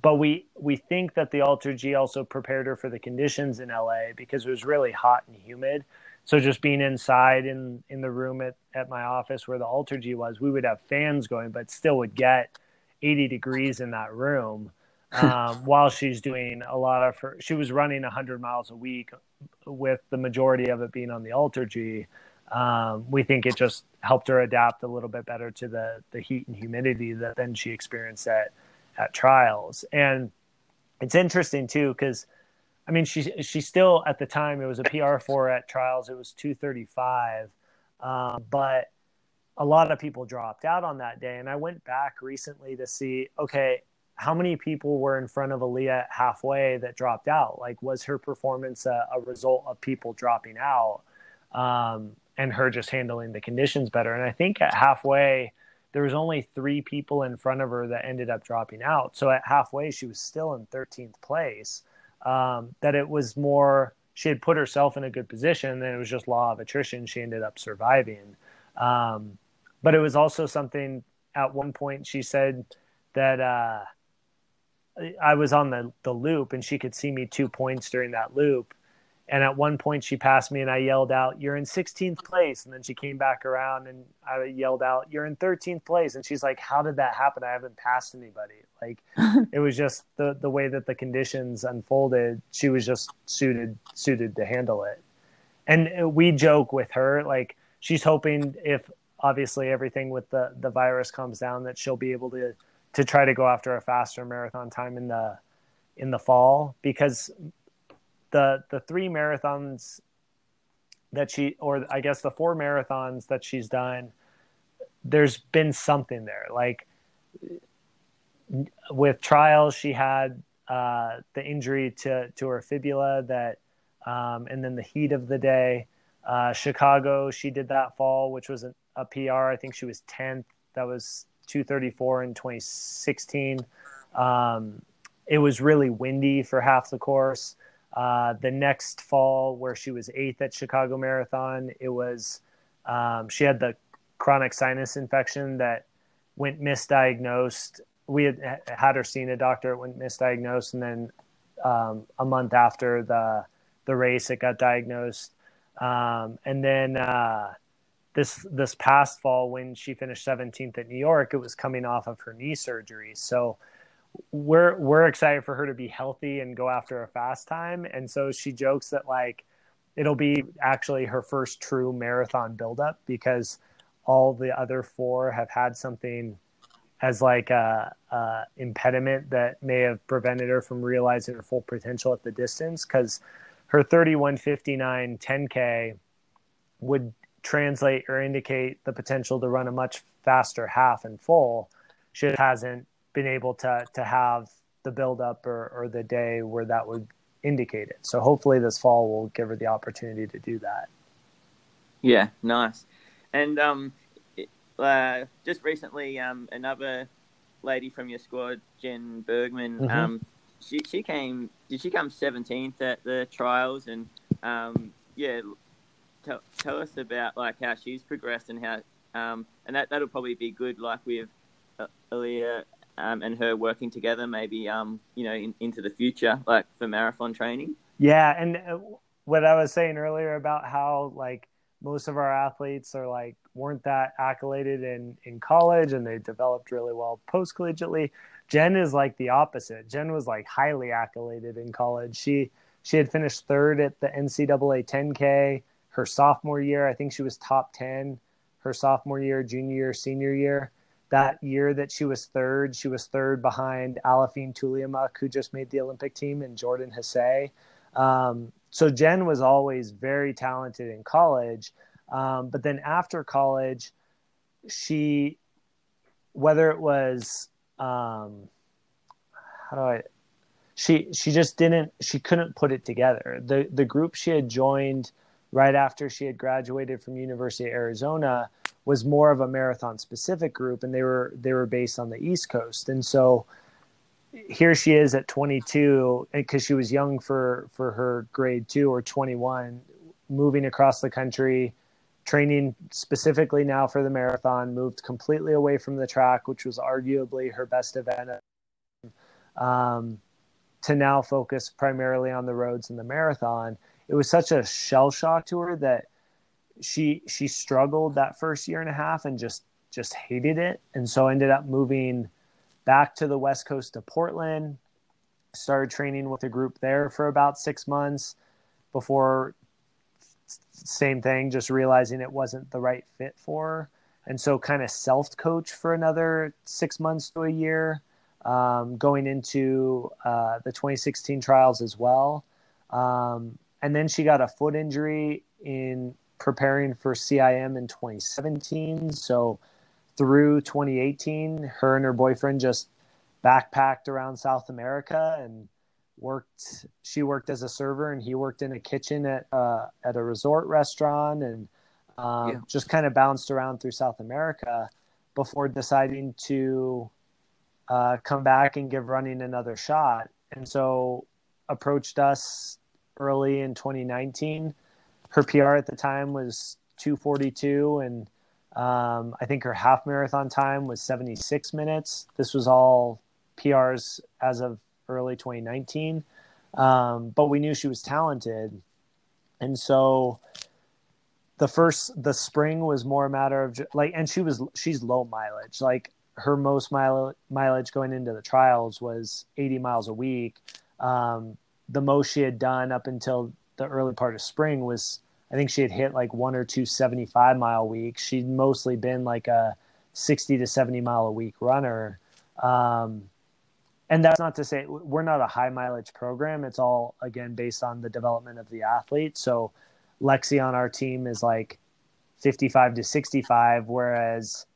but we, we think that the AlterG also prepared her for the conditions in LA because it was really hot and humid. So just being inside in, in the room at, at my office where the AlterG was, we would have fans going, but still would get 80 degrees in that room *laughs* um, while she's doing a lot of her. She was running 100 miles a week, with the majority of it being on the AlterG. Um, we think it just helped her adapt a little bit better to the the heat and humidity that then she experienced at at trials. And it's interesting too because. I mean, she she still at the time it was a PR four at trials. It was two thirty five, um, but a lot of people dropped out on that day. And I went back recently to see, okay, how many people were in front of Alia halfway that dropped out? Like, was her performance a, a result of people dropping out um, and her just handling the conditions better? And I think at halfway, there was only three people in front of her that ended up dropping out. So at halfway, she was still in 13th place. Um, that it was more, she had put herself in a good position, and it was just law of attrition. She ended up surviving. Um, but it was also something at one point she said that. Uh, I was on the, the loop and she could see me two points during that loop. And at one point she passed me and I yelled out, You're in 16th place. And then she came back around and I yelled out, You're in 13th place. And she's like, How did that happen? I haven't passed anybody. Like *laughs* it was just the, the way that the conditions unfolded. She was just suited, suited to handle it. And uh, we joke with her, like she's hoping if obviously everything with the, the virus comes down that she'll be able to to try to go after a faster marathon time in the in the fall because the the three marathons that she or I guess the four marathons that she's done there's been something there like with trials she had uh, the injury to to her fibula that um, and then the heat of the day uh, Chicago she did that fall which was a, a PR I think she was 10th that was 234 in 2016. Um, it was really windy for half the course. Uh, the next fall, where she was eighth at Chicago Marathon, it was um, she had the chronic sinus infection that went misdiagnosed. We had had her seen a doctor, it went misdiagnosed, and then um, a month after the the race, it got diagnosed. Um, and then uh, this this past fall when she finished 17th at New York, it was coming off of her knee surgery. So we're we're excited for her to be healthy and go after a fast time. And so she jokes that like it'll be actually her first true marathon buildup because all the other four have had something as like a, a impediment that may have prevented her from realizing her full potential at the distance because her 3159 10K would translate or indicate the potential to run a much faster half and full. She hasn't been able to to have the build up or, or the day where that would indicate it. So hopefully this fall will give her the opportunity to do that. Yeah, nice. And um, uh, just recently, um, another lady from your squad, Jen Bergman, mm-hmm. um, she she came. Did she come seventeenth at the trials? And um, yeah, tell tell us about like how she's progressed and how um, and that that'll probably be good. Like with uh, Alia um, and her working together, maybe um, you know, in, into the future, like for marathon training. Yeah, and uh, what I was saying earlier about how like most of our athletes are like weren't that accoladed in in college, and they developed really well post collegiately. Jen is like the opposite. Jen was like highly accoladed in college. She she had finished third at the NCAA 10K her sophomore year. I think she was top 10 her sophomore year, junior year, senior year that year that she was third, she was third behind Aliphine Tuliamuk, who just made the Olympic team, and Jordan Hasay. Um, so Jen was always very talented in college. Um, but then after college, she, whether it was, um, how do I, she she just didn't she couldn't put it together. The the group she had joined right after she had graduated from University of Arizona was more of a marathon specific group and they were they were based on the east coast. And so here she is at 22 because she was young for for her grade 2 or 21 moving across the country training specifically now for the marathon moved completely away from the track which was arguably her best event um, to now focus primarily on the roads and the marathon. It was such a shell shock to her that she she struggled that first year and a half and just just hated it. And so ended up moving back to the west coast to portland. Started training with a group there for about six months before same thing just realizing it wasn't the right fit for her. And so kind of self coach for another six months to a year um, going into uh, the 2016 trials as well. Um, and then she got a foot injury in preparing for CIM in 2017. So through 2018, her and her boyfriend just backpacked around South America and worked. She worked as a server, and he worked in a kitchen at uh, at a resort restaurant, and um, yeah. just kind of bounced around through South America before deciding to uh, come back and give running another shot. And so approached us early in 2019. Her PR at the time was 242, and um, I think her half marathon time was 76 minutes. This was all PRs as of early 2019. Um, but we knew she was talented. And so the first, the spring was more a matter of like, and she was, she's low mileage. Like her most mile, mileage going into the trials was 80 miles a week. Um, the most she had done up until the early part of spring was I think she had hit like one or two 75 mile weeks. She'd mostly been like a 60 to 70 mile a week runner. Um, and that's not to say we're not a high mileage program. It's all again based on the development of the athlete. So Lexi on our team is like 55 to 65, whereas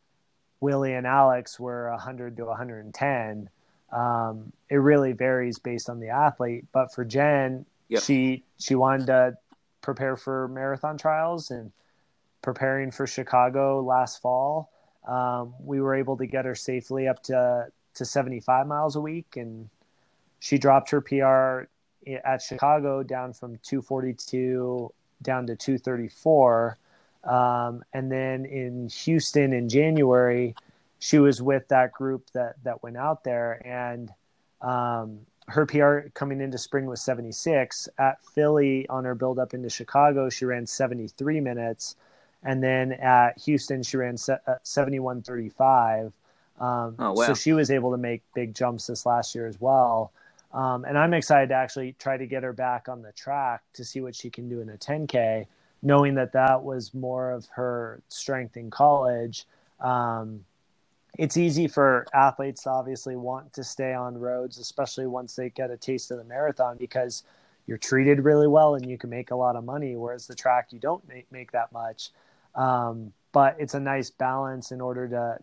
Willie and Alex were 100 to 110. Um, it really varies based on the athlete. But for Jen, yep. she she wanted to prepare for marathon trials and preparing for Chicago last fall. Um, we were able to get her safely up to to 75 miles a week, and she dropped her PR at Chicago down from 242 down to 234. Um, and then in Houston in January, she was with that group that that went out there and um, her PR coming into spring was 76 at Philly on her build up into Chicago she ran 73 minutes. And then at Houston she ran 7135 uh, um, oh, wow. so she was able to make big jumps this last year as well. Um, and I'm excited to actually try to get her back on the track to see what she can do in a 10k knowing that that was more of her strength in college. Um, it's easy for athletes to obviously want to stay on roads, especially once they get a taste of the marathon, because you're treated really well and you can make a lot of money whereas the track you don't make, make that much. Um, but it's a nice balance in order to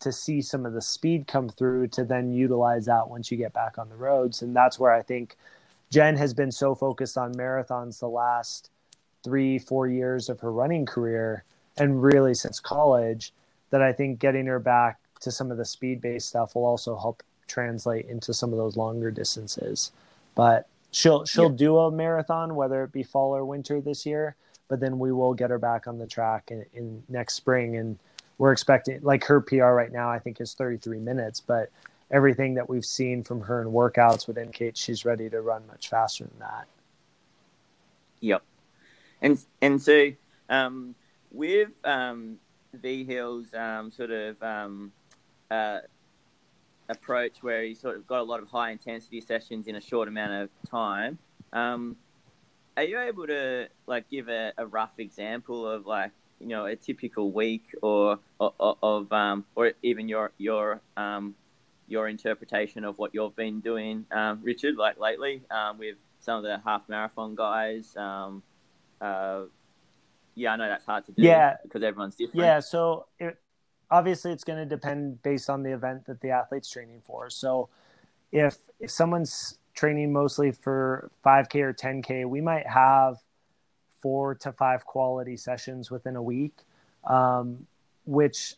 to see some of the speed come through to then utilize that once you get back on the roads. And that's where i think jen has been so focused on marathons the last three four years of her running career and really since college that i think getting her back to some of the speed based stuff will also help translate into some of those longer distances. But she'll she'll yeah. do a marathon whether it be fall or winter this year but then we will get her back on the track in, in next spring. And we're expecting like her pr right now i think is 33 minutes but everything that we've seen from her in workouts would indicate she's ready to run much faster than that. Yep. And and so um, with um, Vigil's um, sort of um, uh, approach where he sort of got a lot of high intensity sessions in a short amount of time. Um, are you able to like give a, a, rough example of like you know a typical week or, or of um, or even your your um, your interpretation of what you've been doing, um, Richard, like lately um, with some of the half marathon guys? Um, uh, yeah, I know that's hard to do. Yeah, because everyone's different. Yeah, so it, obviously it's going to depend based on the event that the athlete's training for. So if if someone's training mostly for 5k or 10k, we might have four to five quality sessions within a week, um, which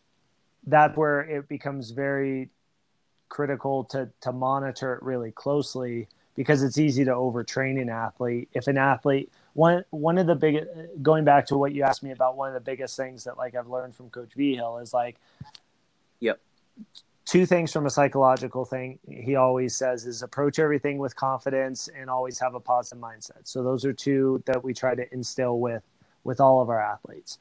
that's where it becomes very critical to to monitor it really closely because it's easy to overtrain an athlete. If an athlete one one of the big going back to what you asked me about one of the biggest things that like I've learned from Coach Vigil is like, yep, two things from a psychological thing he always says is approach everything with confidence and always have a positive mindset. So those are two that we try to instill with with all of our athletes.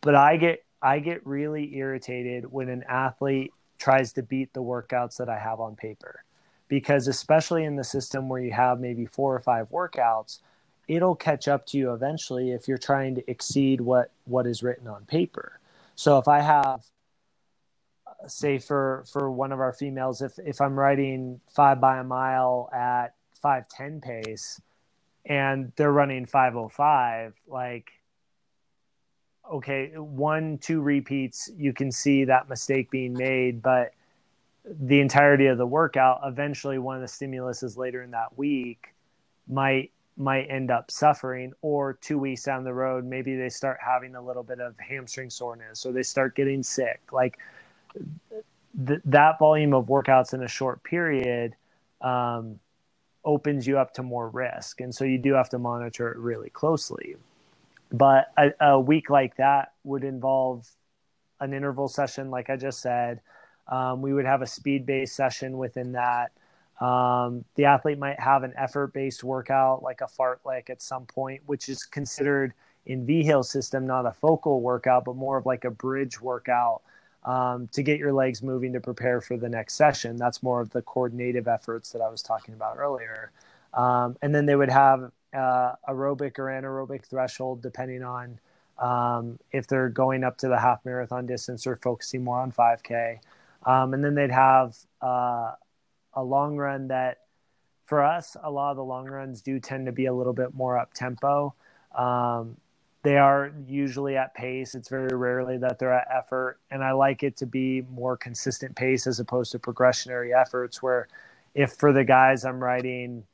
But I get I get really irritated when an athlete tries to beat the workouts that I have on paper. Because especially in the system where you have maybe four or five workouts, it'll catch up to you eventually if you're trying to exceed what what is written on paper. So if i have say for for one of our females if if i'm writing five by a mile at 510 pace and they're running 505 like okay one two repeats you can see that mistake being made but the entirety of the workout eventually one of the stimuluses later in that week might might end up suffering or two weeks down the road maybe they start having a little bit of hamstring soreness or they start getting sick. Like th- that volume of workouts in a short period um, opens you up to more risk. And so you do have to monitor it really closely. But a, a week like that would involve an interval session like i just said. Um, we would have a speed based session within that um, the athlete might have an effort based workout like a fartlek at some point, which is considered in Vigil system not a focal workout, but more of like a bridge workout um, to get your legs moving to prepare for the next session. That's more of the coordinative efforts that I was talking about earlier. Um, and then they would have uh, aerobic or anaerobic threshold depending on um, if they're going up to the half marathon distance or focusing more on 5K. Um, and then they'd have uh, a long run that for us, a lot of the long runs do tend to be a little bit more up tempo. Um, they are usually at pace. It's very rarely that they're at effort. And I like it to be more consistent pace as opposed to progressionary efforts, where if for the guys I'm riding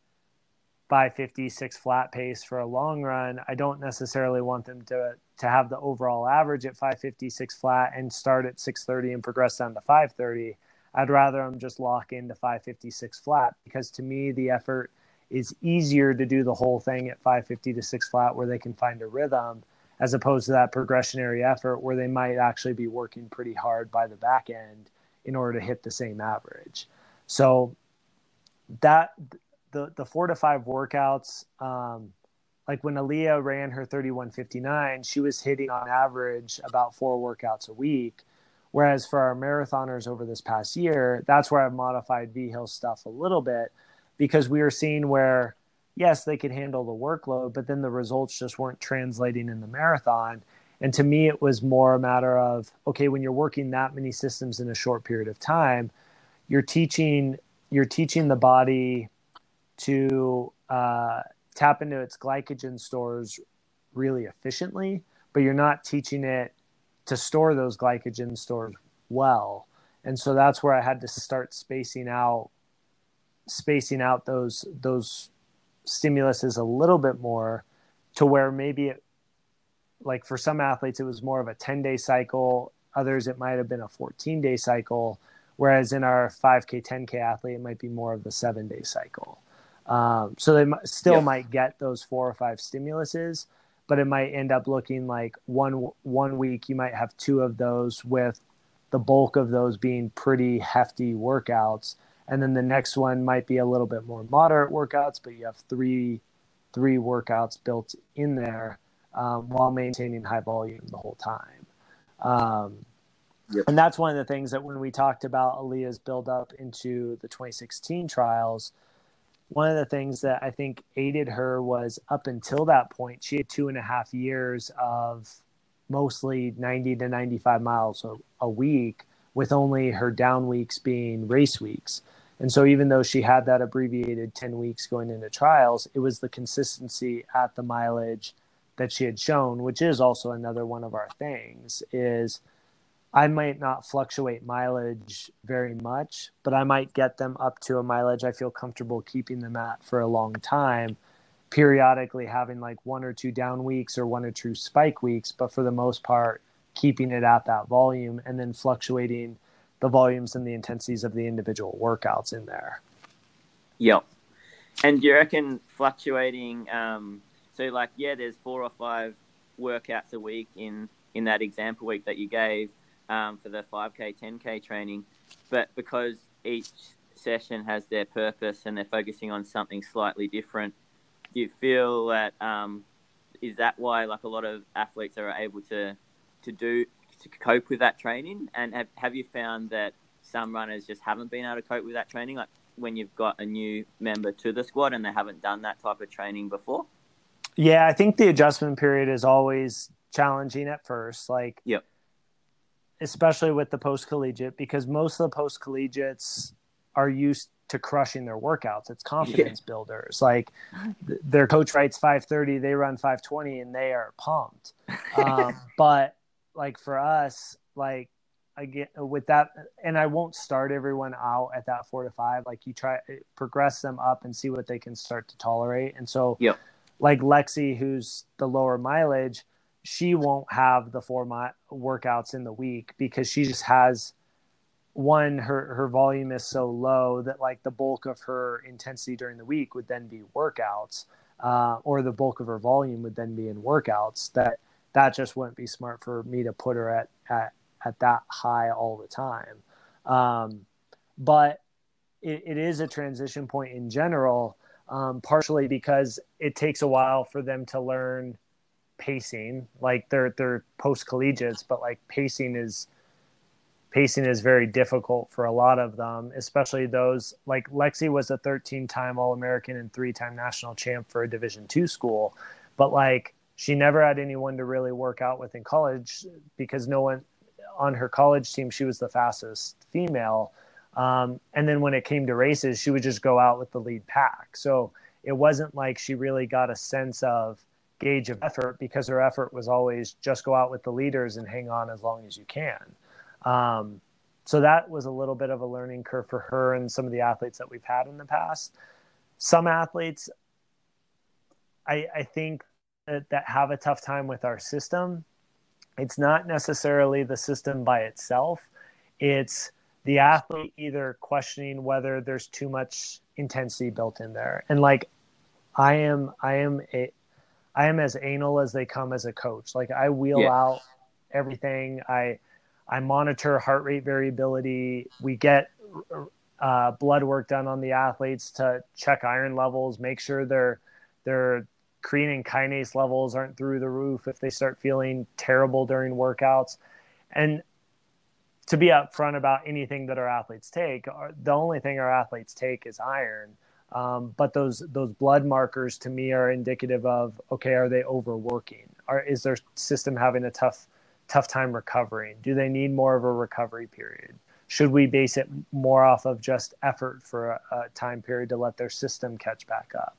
556 flat pace for a long run, I don't necessarily want them to to have the overall average at 556 flat and start at 630 and progress down to 530. I'd rather them just lock into 556 flat because to me the effort is easier to do the whole thing at 550 to 6 flat where they can find a rhythm as opposed to that progressionary effort where they might actually be working pretty hard by the back end in order to hit the same average. So that the the 4 to 5 workouts um, like when Alia ran her 3159, she was hitting on average about 4 workouts a week Whereas for our marathoners over this past year, that's where I've modified Vigil stuff a little bit because we were seeing where, yes, they could handle the workload, but then the results just weren't translating in the marathon. And to me, it was more a matter of okay, when you're working that many systems in a short period of time, you're teaching you're teaching the body to uh, tap into its glycogen stores really efficiently, but you're not teaching it to store those glycogen stores well. And so that's where I had to start spacing out spacing out those those stimuluses a little bit more to where maybe it like for some athletes it was more of a 10 day cycle. Others it might have been a 14 day cycle whereas in our 5k 10k athlete it might be more of the seven day cycle. Um, so they still might get those four or five stimuluses but it might end up looking like one one week you might have two of those with the bulk of those being pretty hefty workouts and then the next one might be a little bit more moderate workouts but you have three three workouts built in there um, while maintaining high volume the whole time um, yep. and that's one of the things that when we talked about Alia's build up into the 2016 trials one of the things that I think aided her was up until that point, she had two and a half years of mostly 90 to 95 miles a, week, with only her down weeks being race weeks. And so, even though she had that abbreviated 10 weeks going into trials, it was the consistency at the mileage that she had shown, which is also another one of our things, is – I might not fluctuate mileage very much, but I might get them up to a mileage I feel comfortable keeping them at for a long time, periodically having like one or two down weeks or one or two spike weeks, but for the most part, keeping it at that volume and then fluctuating the volumes and the intensities of the individual workouts in there. Yep. And do you reckon fluctuating, um, so like, yeah, there's four or five workouts a week in, in that example week that you gave um, for the 5K, 10K training. But because each session has their purpose and they're focusing on something slightly different, do you feel that um, is that why like a lot of athletes are able to to do to cope with that training? And have, have you found that some runners just haven't been able to cope with that training, like when you've got a new member to the squad and they haven't done that type of training before? Yeah, I think the adjustment period is always challenging at first. Like, yep especially with the post collegiate, because most of the post collegiates are used to crushing their workouts. It's confidence yeah. builders. Like th- their coach writes 530, they run 520 and they are pumped. *laughs* Um, but like for us, like I get with that, and I won't start everyone out at that four to five. Like you try progress them up and see what they can start to tolerate. And so, yep. like Lexi, who's the lower mileage, she won't have the four mi- workouts in the week because she just has one her her volume is so low that like the bulk of her intensity during the week would then be workouts uh, or the bulk of her volume would then be in workouts that that just wouldn't be smart for me to put her at at at that high all the time. Um, but it, it is a transition point in general um, partially because it takes a while for them to learn pacing. Like they're they're post collegiates, but like pacing is pacing is very difficult for a lot of them, especially those like Lexi was a 13 time All American and three time national champ for a Division two school, but like she never had anyone to really work out with in college because no one on her college team she was the fastest female. Um, and then when it came to races, she would just go out with the lead pack. So it wasn't like she really got a sense of gauge of effort because her effort was always just go out with the leaders and hang on as long as you can. Um, so that was a little bit of a learning curve for her and some of the athletes that we've had in the past. Some athletes, I, I think that, that have a tough time with our system. It's not necessarily the system by itself. It's the athlete either questioning whether there's too much intensity built in there. And like I am I am a I am as anal as they come as a coach. Like I wheel yeah. out everything. I I monitor heart rate variability. We get uh, blood work done on the athletes to check iron levels, make sure their their creatine kinase levels aren't through the roof if they start feeling terrible during workouts. And to be upfront about anything that our athletes take, the only thing our athletes take is iron. Um, but those those blood markers to me are indicative of okay, are they overworking? Are is their system having a tough tough time recovering? Do they need more of a recovery period? Should we base it more off of just effort for a, a time period to let their system catch back up?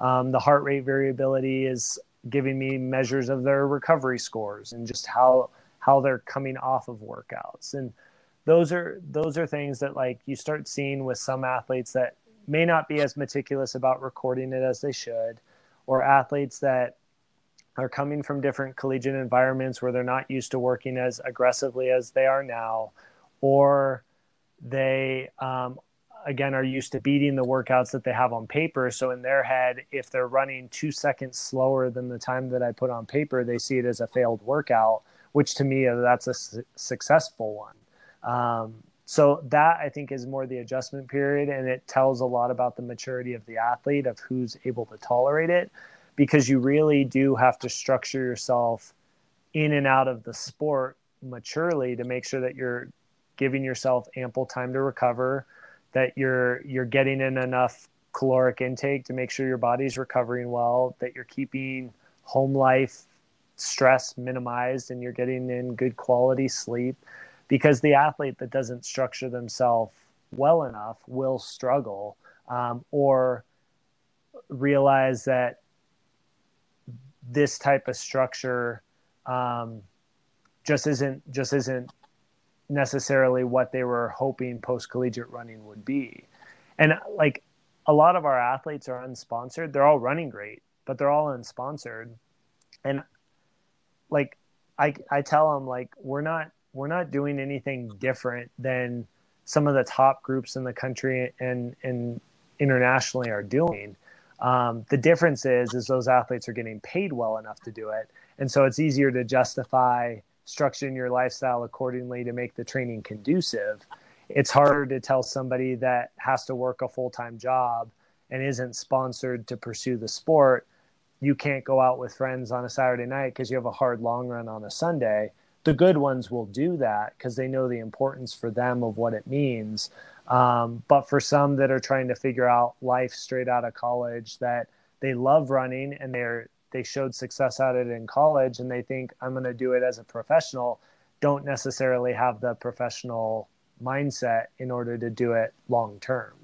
Um, the heart rate variability is giving me measures of their recovery scores and just how how they're coming off of workouts and those are those are things that like you start seeing with some athletes that may not be as meticulous about recording it as they should or athletes that are coming from different collegiate environments where they're not used to working as aggressively as they are now or they um, again are used to beating the workouts that they have on paper. So in their head if they're running two seconds slower than the time that i put on paper they see it as a failed workout which to me that's a su- successful one. Um, so that i think is more the adjustment period and it tells a lot about the maturity of the athlete of who's able to tolerate it because you really do have to structure yourself in and out of the sport maturely to make sure that you're giving yourself ample time to recover that you're you're getting in enough caloric intake to make sure your body's recovering well that you're keeping home life stress minimized and you're getting in good quality sleep because the athlete that doesn't structure themselves well enough will struggle um, or realize that this type of structure um, just isn't just isn't necessarily what they were hoping post collegiate running would be. And like a lot of our athletes are unsponsored. They're all running great, but they're all unsponsored. And like I I tell them like we're not we're not doing anything different than some of the top groups in the country and and internationally are doing. Um, the difference is is those athletes are getting paid well enough to do it, and so it's easier to justify structuring your lifestyle accordingly to make the training conducive. It's harder to tell somebody that has to work a full time job and isn't sponsored to pursue the sport. You can't go out with friends on a Saturday night because you have a hard long run on a Sunday. The good ones will do that because they know the importance for them of what it means. Um, but for some that are trying to figure out life straight out of college, that they love running and they're they showed success at it in college and they think I'm going to do it as a professional don't necessarily have the professional mindset in order to do it long term.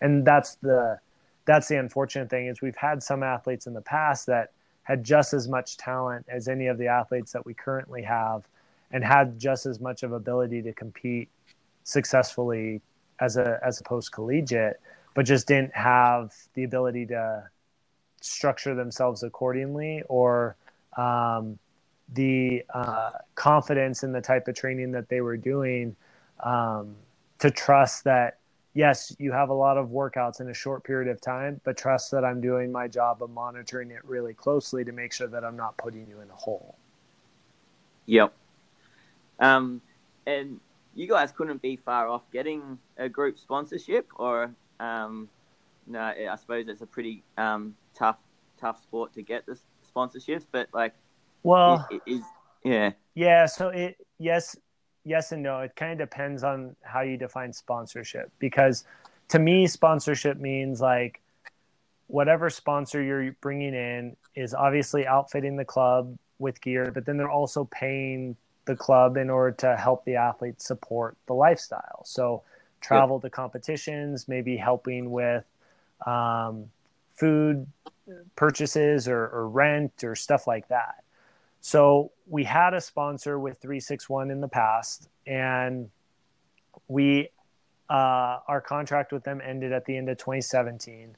And that's the that's the unfortunate thing is we've had some athletes in the past that had just as much talent as any of the athletes that we currently have and had just as much of ability to compete successfully as a as a post collegiate but just didn't have the ability to structure themselves accordingly or um, the uh, confidence in the type of training that they were doing um, to trust that yes you have a lot of workouts in a short period of time but trust that i'm doing my job of monitoring it really closely to make sure that i'm not putting you in a hole. Yep um, and you guys couldn't be far off getting a group sponsorship or um, no i suppose it's a pretty um, tough tough sport to get the sponsorships, but like, well, it, it is yeah, yeah. So it yes, yes and no. It kind of depends on how you define sponsorship because to me, sponsorship means like whatever sponsor you're bringing in is obviously outfitting the club with gear, but then they're also paying the club in order to help the athlete support the lifestyle. So travel yep. to competitions, maybe helping with um, food purchases or, or rent or stuff like that. So we had a sponsor with 361 in the past, and we uh, our contract with them ended at the end of 2017.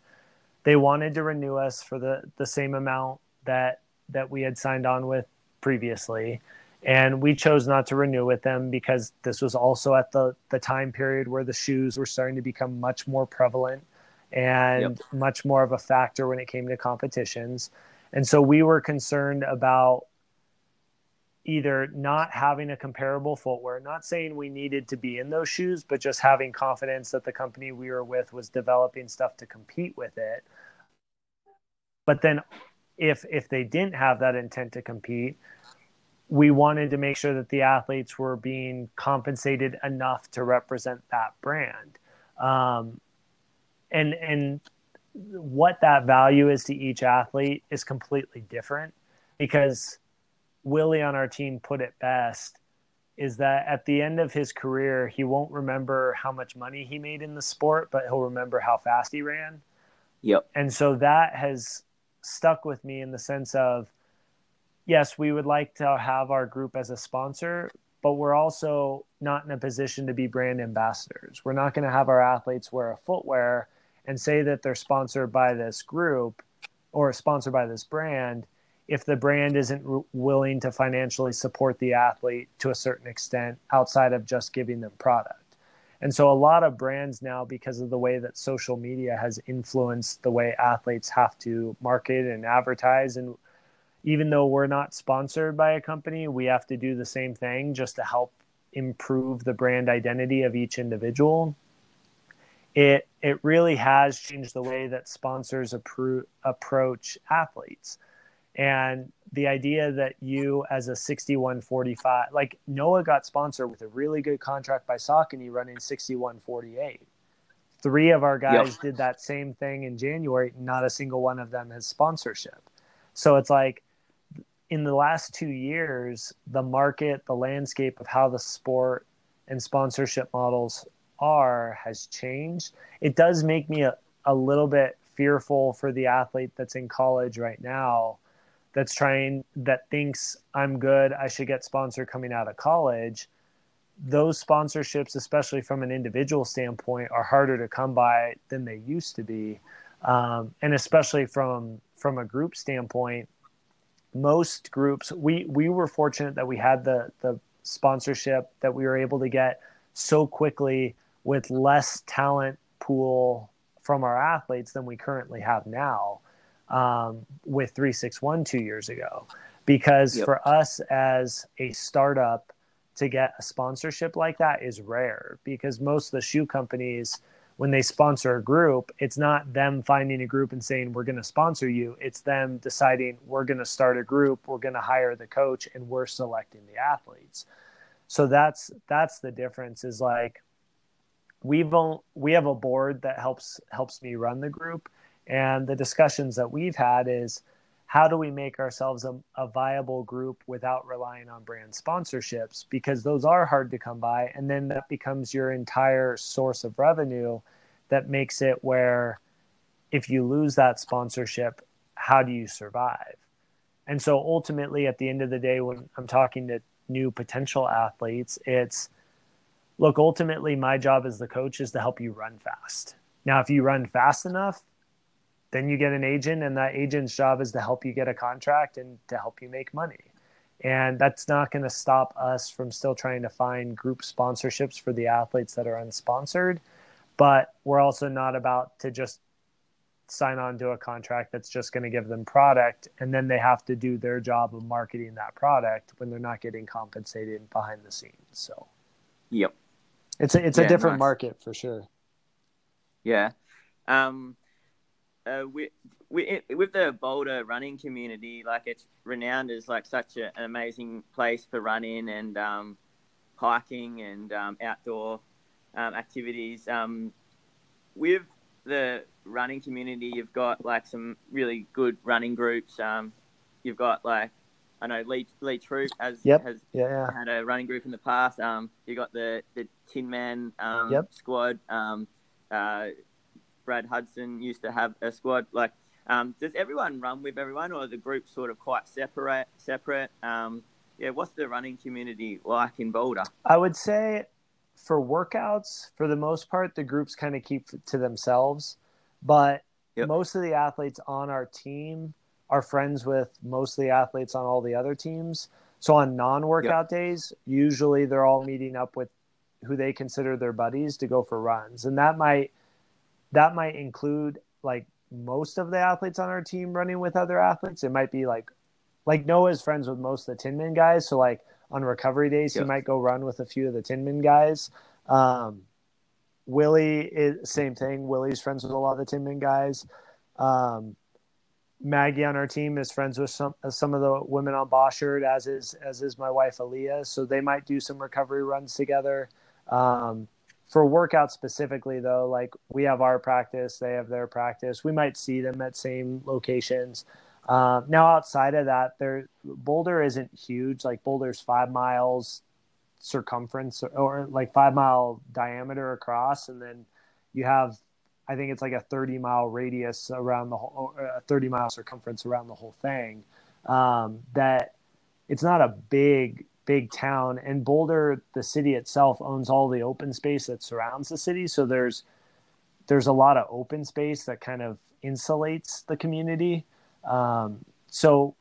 They wanted to renew us for the the same amount that that we had signed on with previously, and we chose not to renew with them because this was also at the the time period where the shoes were starting to become much more prevalent and yep. much more of a factor when it came to competitions. And so we were concerned about either not having a comparable footwear, not saying we needed to be in those shoes, but just having confidence that the company we were with was developing stuff to compete with it. But then if if they didn't have that intent to compete, we wanted to make sure that the athletes were being compensated enough to represent that brand. Um, and and what that value is to each athlete is completely different because Willie on our team put it best is that at the end of his career he won't remember how much money he made in the sport but he'll remember how fast he ran Yep. And so that has stuck with me in the sense of yes, we would like to have our group as a sponsor, but we're also not in a position to be brand ambassadors. We're not going to have our athletes wear a footwear and say that they're sponsored by this group or sponsored by this brand if the brand isn't willing to financially support the athlete to a certain extent outside of just giving them product. And so a lot of brands now, because of the way that social media has influenced the way athletes have to market and advertise, and even though we're not sponsored by a company, we have to do the same thing just to help improve the brand identity of each individual. It it really has changed the way that sponsors appro- approach athletes. And the idea that you as a 6145 like Noah got sponsored with a really good contract by Saucony running 6148. Three of our guys yep. did that same thing in January. Not a single one of them has sponsorship. So it's like in the last two years, the market, the landscape of how the sport and sponsorship models are has changed. It does make me a, a little bit fearful for the athlete that's in college right now that's trying that thinks I'm good, I should get sponsored coming out of college. Those sponsorships, especially from an individual standpoint, are harder to come by than they used to be, um, and especially from from a group standpoint, most groups we we were fortunate that we had the the sponsorship that we were able to get so quickly with less talent pool from our athletes than we currently have now um, with 361 two years ago. Because yep. for us as a startup to get a sponsorship like that is rare because most of the shoe companies, when they sponsor a group, it's not them finding a group and saying, we're going to sponsor you. It's them deciding, we're going to start a group, we're going to hire the coach, and we're selecting the athletes. So that's that's the difference is like we've we have a board that helps helps me run the group and the discussions that we've had is how do we make ourselves a, a, viable group without relying on brand sponsorships? Because those are hard to come by. And then that becomes your entire source of revenue that makes it where if you lose that sponsorship, how do you survive? And so ultimately, at the end of the day, when I'm talking to new potential athletes, it's look, ultimately, my job as the coach is to help you run fast. Now, if you run fast enough, then you get an agent and that agent's job is to help you get a contract and to help you make money. And that's not going to stop us from still trying to find group sponsorships for the athletes that are unsponsored. But we're also not about to just sign on to a contract that's just going to give them product and then they have to do their job of marketing that product when they're not getting compensated behind the scenes so. Yep. It's a, it's yeah, a different nice. market for sure. Yeah. Um uh, we, we, with the Boulder running community, like it's renowned as like such a, an amazing place for running and um, hiking and um, outdoor um, activities. Um, with the running community, you've got like some really good running groups. Um, you've got like I know Lee Lee Troop has yep. has yeah, yeah. had a running group in the past. Um, you got the the Tinman um, yep. squad. Um, uh, Brad Hudson used to have a squad. Like, um, does everyone run with everyone, or the group sort of quite separate? Separate. Um, yeah. What's the running community like in Boulder? I would say, for workouts, for the most part, the groups kind of keep to themselves. But yep. most of the athletes on our team are friends with most of the athletes on all the other teams. So on non-workout yep. days, usually they're all meeting up with who they consider their buddies to go for runs, and that might that might include like most of the athletes on our team running with other athletes. It might be like like Noah's friends with most of the Tin Tinman guys. So like on recovery days, he might go run with a few of the Tin Tinman guys. Um, Willie is same thing. Willie's friends with a lot of the Tin Tinman guys. Um, Maggie on our team is friends with some some of the women on Bosshard, as is as is my wife Alia. So they might do some recovery runs together. Um, for workouts specifically though like we have our practice they have their practice. We might see them at same locations. Um, now outside of that there boulder isn't huge. Like boulder's five miles circumference or, or like five mile diameter across and then you have I think it's like a 30 mile radius around the whole, a 30 mile circumference around the whole thing. Um, that it's not a big big town, and Boulder, the city itself, owns all the open space that surrounds the city. So there's there's a lot of open space that kind of insulates the community. Um, so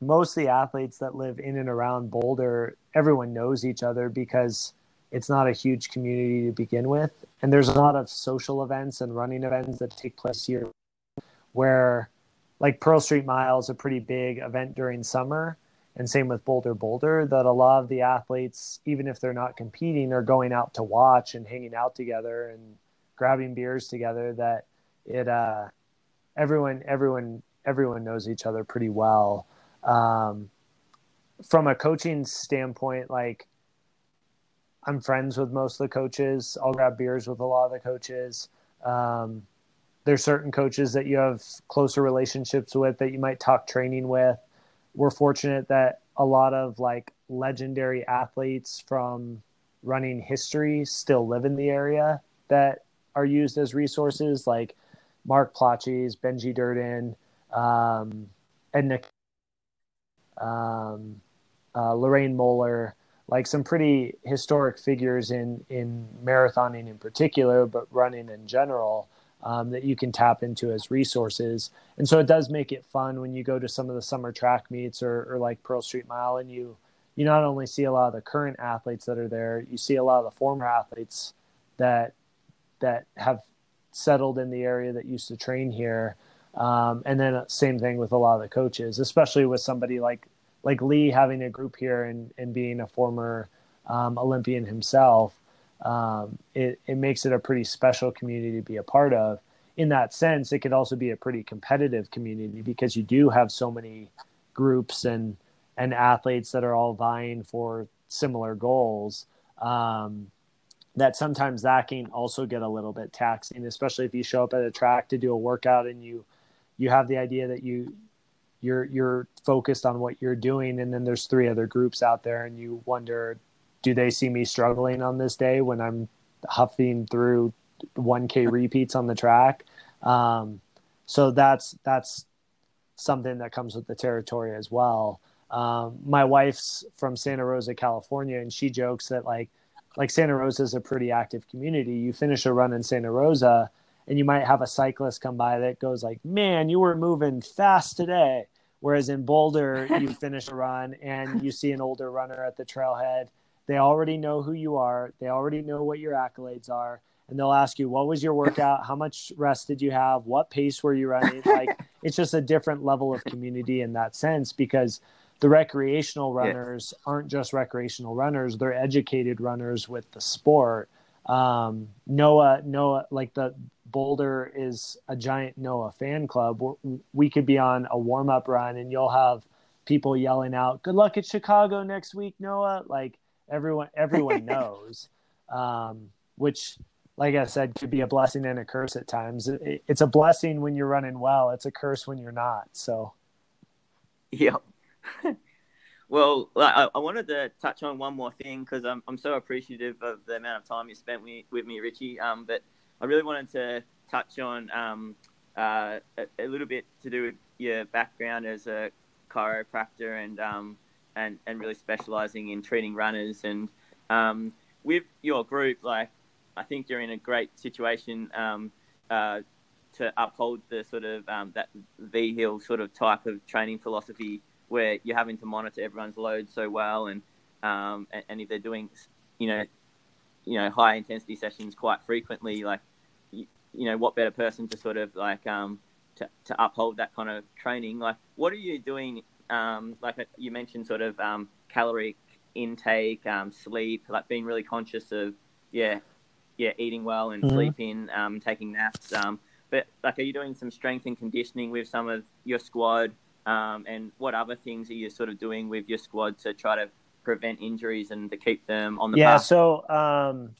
most of the athletes that live in and around Boulder, everyone knows each other because it's not a huge community to begin with. And there's a lot of social events and running events that take place here where like Pearl Street Mile is a pretty big event during summer. And same with Boulder Boulder, that a lot of the athletes, even if they're not competing, are going out to watch and hanging out together and grabbing beers together. That it, uh, everyone, everyone, everyone knows each other pretty well. Um, from a coaching standpoint, like I'm friends with most of the coaches. I'll grab beers with a lot of the coaches. Um, there's certain coaches that you have closer relationships with that you might talk training with. We're fortunate that a lot of like legendary athletes from running history still live in the area that are used as resources, like Mark Plaatjes, Benji Durden, um, Edna um, uh, Lorraine Moeller, like some pretty historic figures in in marathoning in particular, but running in general. Um, that you can tap into as resources. And so it does make it fun when you go to some of the summer track meets or, or like Pearl Street Mile and you you not only see a lot of the current athletes that are there, you see a lot of the former athletes that that have settled in the area that used to train here. Um, and then same thing with a lot of the coaches, especially with somebody like like Lee having a group here and, and being a former um, Olympian himself, um, it, it makes it a pretty special community to be a part of. In that sense, it could also be a pretty competitive community because you do have so many groups and and athletes that are all vying for similar goals. Um, that sometimes that can also get a little bit taxing, especially if you show up at a track to do a workout and you you have the idea that you you're you're focused on what you're doing and then there's three other groups out there and you wonder do they see me struggling on this day when i'm huffing through 1k repeats on the track um, so that's that's something that comes with the territory as well um, my wife's from santa rosa california and she jokes that like like santa rosa is a pretty active community you finish a run in santa rosa and you might have a cyclist come by that goes like, "Man, you were moving fast today." Whereas in Boulder, you *laughs* finish a run and you see an older runner at the trailhead. They already know who you are. They already know what your accolades are, and they'll ask you, "What was your workout? How much rest did you have? What pace were you running?" Like *laughs* it's just a different level of community in that sense because the recreational runners yeah. aren't just recreational runners; they're educated runners with the sport. Um, Noah, Noah, like the Boulder is a giant Noah fan club. We could be on a warm up run and you'll have people yelling out, "Good luck at Chicago next week, Noah!" Like everyone, everyone *laughs* knows. Um, which, like I said, could be a blessing and a curse at times. It, it's a blessing when you're running well. It's a curse when you're not. So, yeah. *laughs* well, I, I, wanted to touch on one more thing because I'm I'm so appreciative of the amount of time you spent with, with me, Richie. Um, but I really wanted to touch on um, uh, a, a, little bit to do with your background as a chiropractor and um, and and really specializing in treating runners and um, with your group, like I think you're in a great situation um, uh, to uphold the sort of um, that Vigil sort of type of training philosophy where you're having to monitor everyone's load so well and um, and, and if they're doing you know you know high intensity sessions quite frequently like you know, what better person to sort of like um, to, to uphold that kind of training? Like, what are you doing? Um, like you mentioned, sort of um, caloric intake, um, sleep, like being really conscious of, yeah, yeah, eating well and mm-hmm. sleeping, um, taking naps. Um, but like, are you doing some strength and conditioning with some of your squad? Um, and what other things are you sort of doing with your squad to try to prevent injuries and to keep them on the yeah path? so um,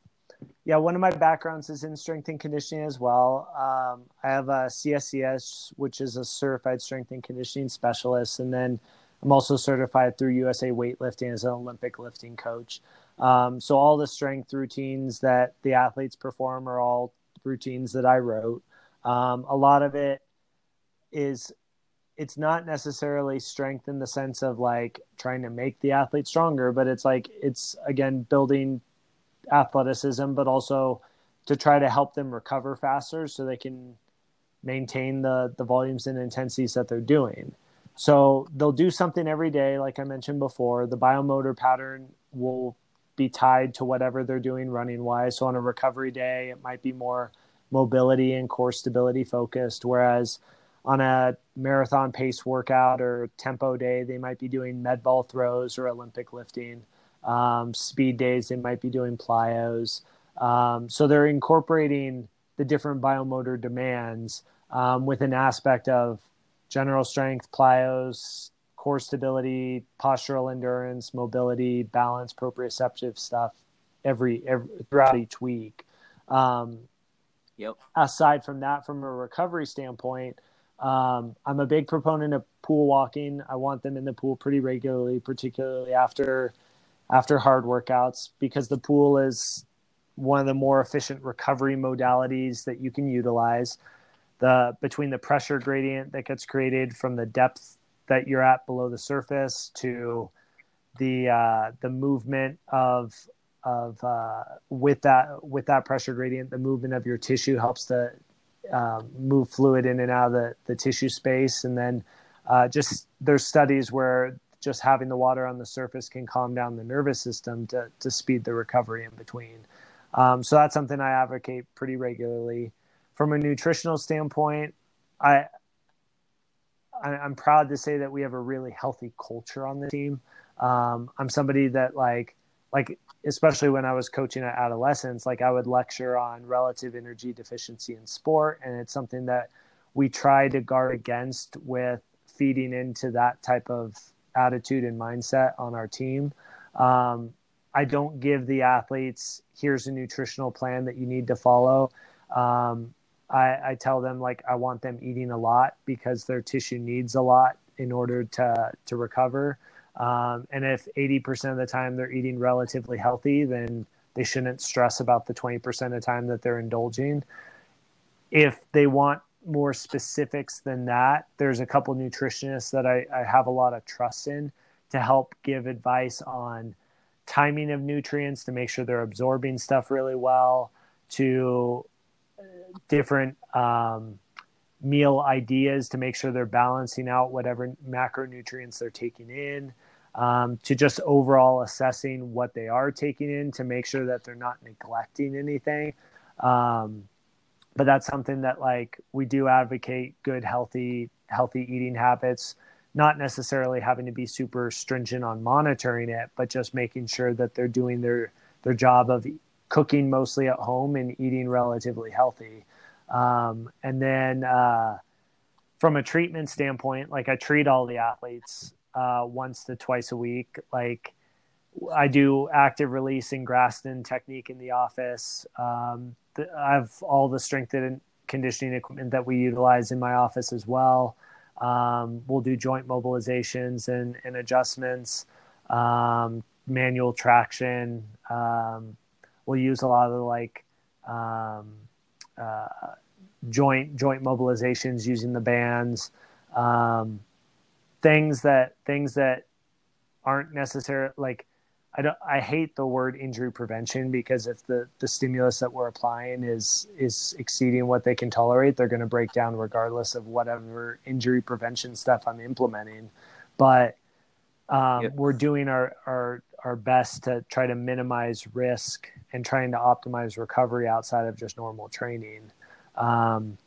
yeah, one of my backgrounds is in strength and conditioning as well. Um, I have a CSCS, which is a certified strength and conditioning specialist, and then I'm also certified through USA Weightlifting as an Olympic lifting coach. Um, so all the strength routines that the athletes perform are all routines that I wrote. Um, a lot of it is it's not necessarily strength in the sense of like trying to make the athlete stronger, but it's like it's again building athleticism, but also to try to help them recover faster so they can maintain the the volumes and intensities that they're doing. So they'll do something every day, like I mentioned before. The biomotor pattern will be tied to whatever they're doing running wise. So on a recovery day, it might be more mobility and core stability focused, whereas on a marathon pace workout or tempo day, they might be doing med ball throws or Olympic lifting. Um, speed days, they might be doing plyos. Um, so they're incorporating the different biomotor demands um, with an aspect of general strength, plyos, core stability, postural endurance, mobility, balance, proprioceptive stuff every, every throughout each week. Um, yep. Aside from that, from a recovery standpoint, um, I'm a big proponent of pool walking. I want them in the pool pretty regularly, particularly after after hard workouts, because the pool is one of the more efficient recovery modalities that you can utilize. The between the pressure gradient that gets created from the depth that you're at below the surface to the uh, the movement of of uh, with that with that pressure gradient, the movement of your tissue helps to um, move fluid in and out of the, the tissue space. And then uh, just there's studies where just having the water on the surface can calm down the nervous system to, to speed the recovery in between. Um, so that's something I advocate pretty regularly. From a nutritional standpoint, I, I am proud to say that we have a really healthy culture on the team. Um, I'm somebody that like like especially when I was coaching at adolescents, like I would lecture on relative energy deficiency in sport. And it's something that we try to guard against with feeding into that type of attitude and mindset on our team. Um, I don't give the athletes, here's a nutritional plan that you need to follow. Um, I, I tell them like I want them eating a lot because their tissue needs a lot in order to to recover. Um, and if 80% of the time they're eating relatively healthy, then they shouldn't stress about the 20% of the time that they're indulging. If they want more specifics than that, there's a couple nutritionists that I, I have a lot of trust in to help give advice on timing of nutrients to make sure they're absorbing stuff really well, to different um, meal ideas to make sure they're balancing out whatever macronutrients they're taking in um, to just overall assessing what they are taking in to make sure that they're not neglecting anything. Um, but that's something that like we do advocate good healthy healthy eating habits not necessarily having to be super stringent on monitoring it but just making sure that they're doing their their job of cooking mostly at home and eating relatively healthy um, and then uh, from a treatment standpoint, like I treat all the athletes uh, once to twice a week. Like I do active release and Graston technique in the office. Um, I have all the strength and conditioning equipment that we utilize in my office as well. Um, we'll do joint mobilizations and, and adjustments, um, manual traction. Um, we'll use a lot of like um, uh, joint joint mobilizations using the bands, um, things that things that aren't necessary like I don't I hate the word injury prevention because if the the stimulus that we're applying is is exceeding what they can tolerate, they're going to break down regardless of whatever injury prevention stuff I'm implementing. But um, yep. we're doing our our our best to try to minimize risk and trying to optimize recovery outside of just normal training. Um,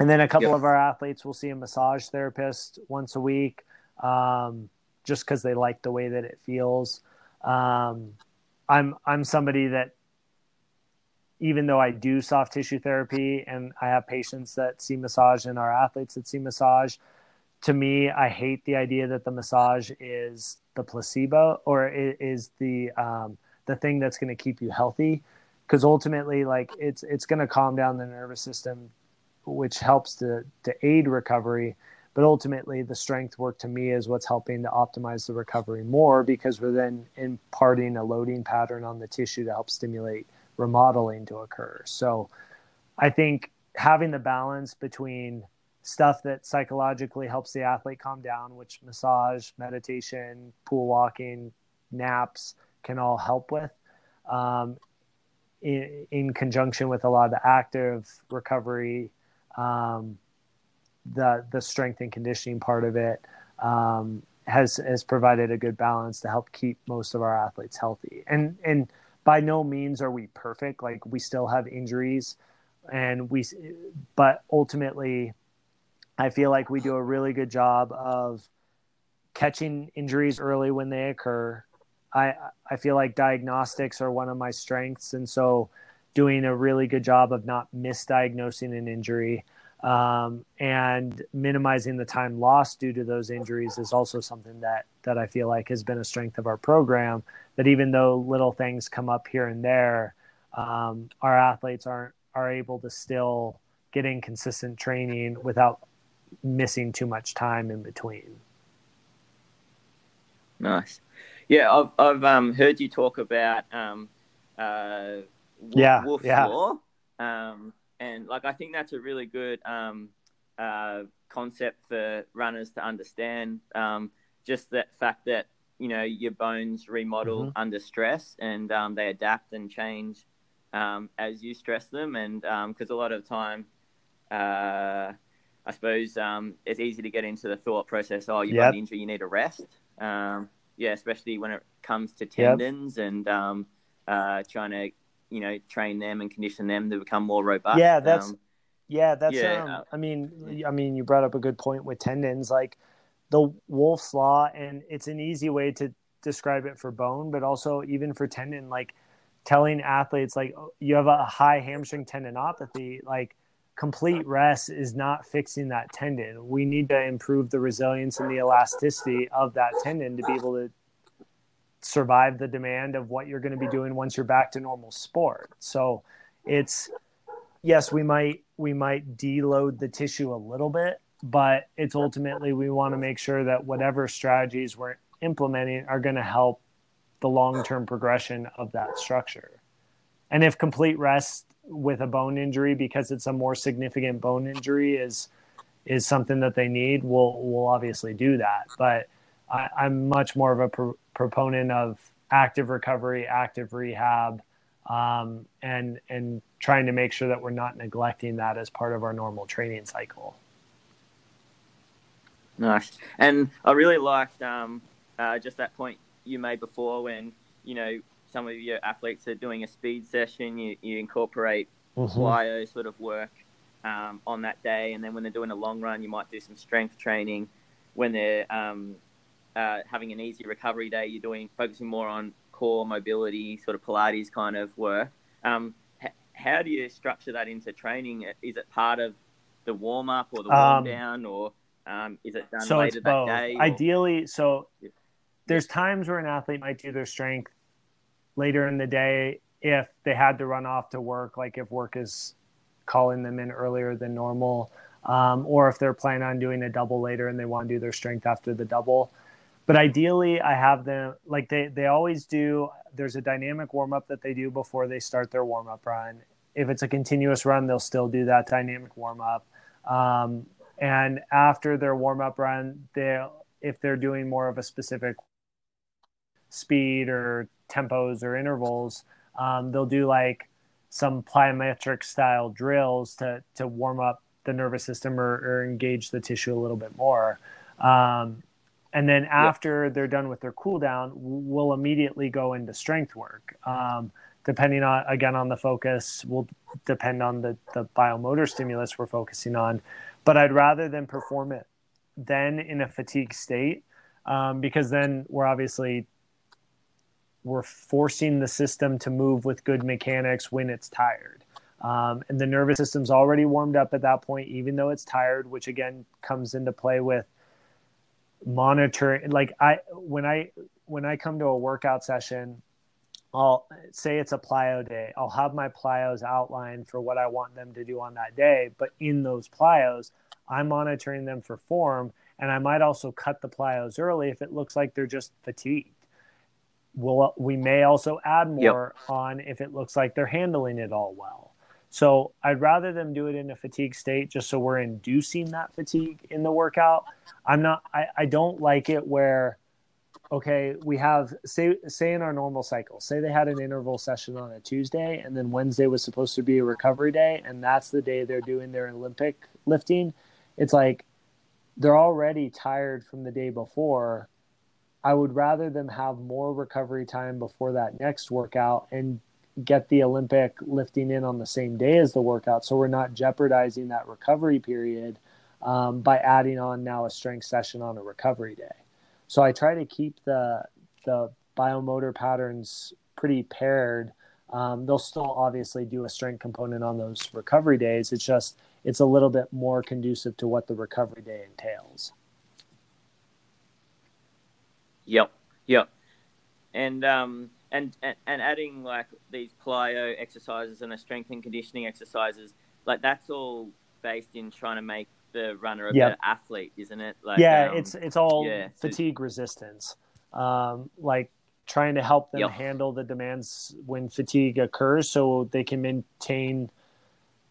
and then a couple yep. of our athletes will see a massage therapist once a week, um, just because they like the way that it feels. Um, I'm I'm somebody that even though I do soft tissue therapy and I have patients that see massage and our athletes that see massage, to me, I hate the idea that the massage is the placebo or is the um, the thing that's going to keep you healthy. Because ultimately like it's it's going to calm down the nervous system which helps to to aid recovery but ultimately the strength work to me is what's helping to optimize the recovery more because we're then imparting a loading pattern on the tissue to help stimulate remodeling to occur. So I think having the balance between stuff that psychologically helps the athlete calm down, which massage, meditation, pool walking, naps can all help with, um, in, in, conjunction with a lot of the active recovery, um, the the strength and conditioning part of it um, has has provided a good balance to help keep most of our athletes healthy. And and by no means are we perfect. Like we still have injuries, and we, but ultimately I feel like we do a really good job of catching injuries early when they occur. I I feel like diagnostics are one of my strengths, and so doing a really good job of not misdiagnosing an injury um, and minimizing the time lost due to those injuries is also something that that I feel like has been a strength of our program. That even though little things come up here and there, um, our athletes aren't are able to still get in consistent training without missing too much time in between. Nice. Yeah, I've I've um, heard you talk about um, uh, yeah, Wolff yeah. law, um, and like I think that's a really good um, uh, concept for runners to understand. Um, just that fact that you know your bones remodel mm-hmm. under stress and um, they adapt and change um, as you stress them, and because um, a lot of time. Uh, I suppose um, it's easy to get into the thought process. Oh, you've yep. got an injury, you need a rest. Um, yeah, especially when it comes to tendons yep. and um, uh, trying to, you know, train them and condition them to become more robust. Yeah, that's um, yeah, that's. Yeah, um, uh, I mean, I mean, you brought up a good point with tendons, like the Wolff's law, and it's an easy way to describe it for bone, but also even for tendon, like telling athletes, like oh, you have a high hamstring tendinopathy, like complete rest is not fixing that tendon. We need to improve the resilience and the elasticity of that tendon to be able to survive the demand of what you're going to be doing once you're back to normal sport. So it's yes, we might we might deload the tissue a little bit, but it's ultimately we want to make sure that whatever strategies we're implementing are going to help the long-term progression of that structure. And if complete rest with a bone injury because it's a more significant bone injury is is something that they need, we'll we'll obviously do that. But I, am much more of a pro- proponent of active recovery, active rehab, um, and and trying to make sure that we're not neglecting that as part of our normal training cycle. Nice, and I really liked um, uh, just that point you made before when you know some of your athletes are doing a speed session, you, you incorporate mm-hmm. plyo sort of work um, on that day, and then when they're doing a long run, you might do some strength training. When they're um, uh, having an easy recovery day, you're doing focusing more on core mobility, sort of Pilates kind of work. Um, h- how do you structure that into training? Is it part of the warm up or the warm um, down, or um, is it done so later that both. day? Or... Ideally, so there's times where an athlete might do their strength later in the day if they had to run off to work, like if work is calling them in earlier than normal, um, or if they're planning on doing a double later and they want to do their strength after the double. But ideally, I have them like they, they always do. There's a dynamic warm up that they do before they start their warm up run. If it's a continuous run, they'll still do that dynamic warm up. Um, and after their warm up run, they if they're doing more of a specific speed or tempos or intervals, um, they'll do like some plyometric style drills to to warm up the nervous system or, or engage the tissue a little bit more. Um, and then after they're done with their cool down, we'll immediately go into strength work. Um, depending on again on the focus, will depend on the the biomotor stimulus we're focusing on. But I'd rather than perform it then in a fatigue state um, because then we're obviously we're forcing the system to move with good mechanics when it's tired. Um, and the nervous system's already warmed up at that point, even though it's tired, which again comes into play with monitoring. Like I, when I, when I come to a workout session, I'll say it's a plyo day. I'll have my plyos outlined for what I want them to do on that day. But in those plyos, I'm monitoring them for form. And I might also cut the plyos early if it looks like they're just fatigued we'll we may also add more yep. on if it looks like they're handling it all well. So I'd rather them do it in a fatigue state just so we're inducing that fatigue in the workout. I'm not I, I don't like it where okay, we have say say in our normal cycle, say they had an interval session on a Tuesday and then Wednesday was supposed to be a recovery day and that's the day they're doing their Olympic lifting. It's like they're already tired from the day before. I would rather them have more recovery time before that next workout and get the Olympic lifting in on the same day as the workout so we're not jeopardizing that recovery period um, by adding on now a strength session on a recovery day. So I try to keep the the biomotor patterns pretty paired. Um, they'll still obviously do a strength component on those recovery days. It's just it's a little bit more conducive to what the recovery day entails. Yep, yep, and um, and, and and adding like these plyo exercises and the strength and conditioning exercises, like that's all based in trying to make the runner a yep. better athlete, isn't it? Like, yeah, um, it's it's all yeah, fatigue so... resistance, um, like trying to help them yep. handle the demands when fatigue occurs, so they can maintain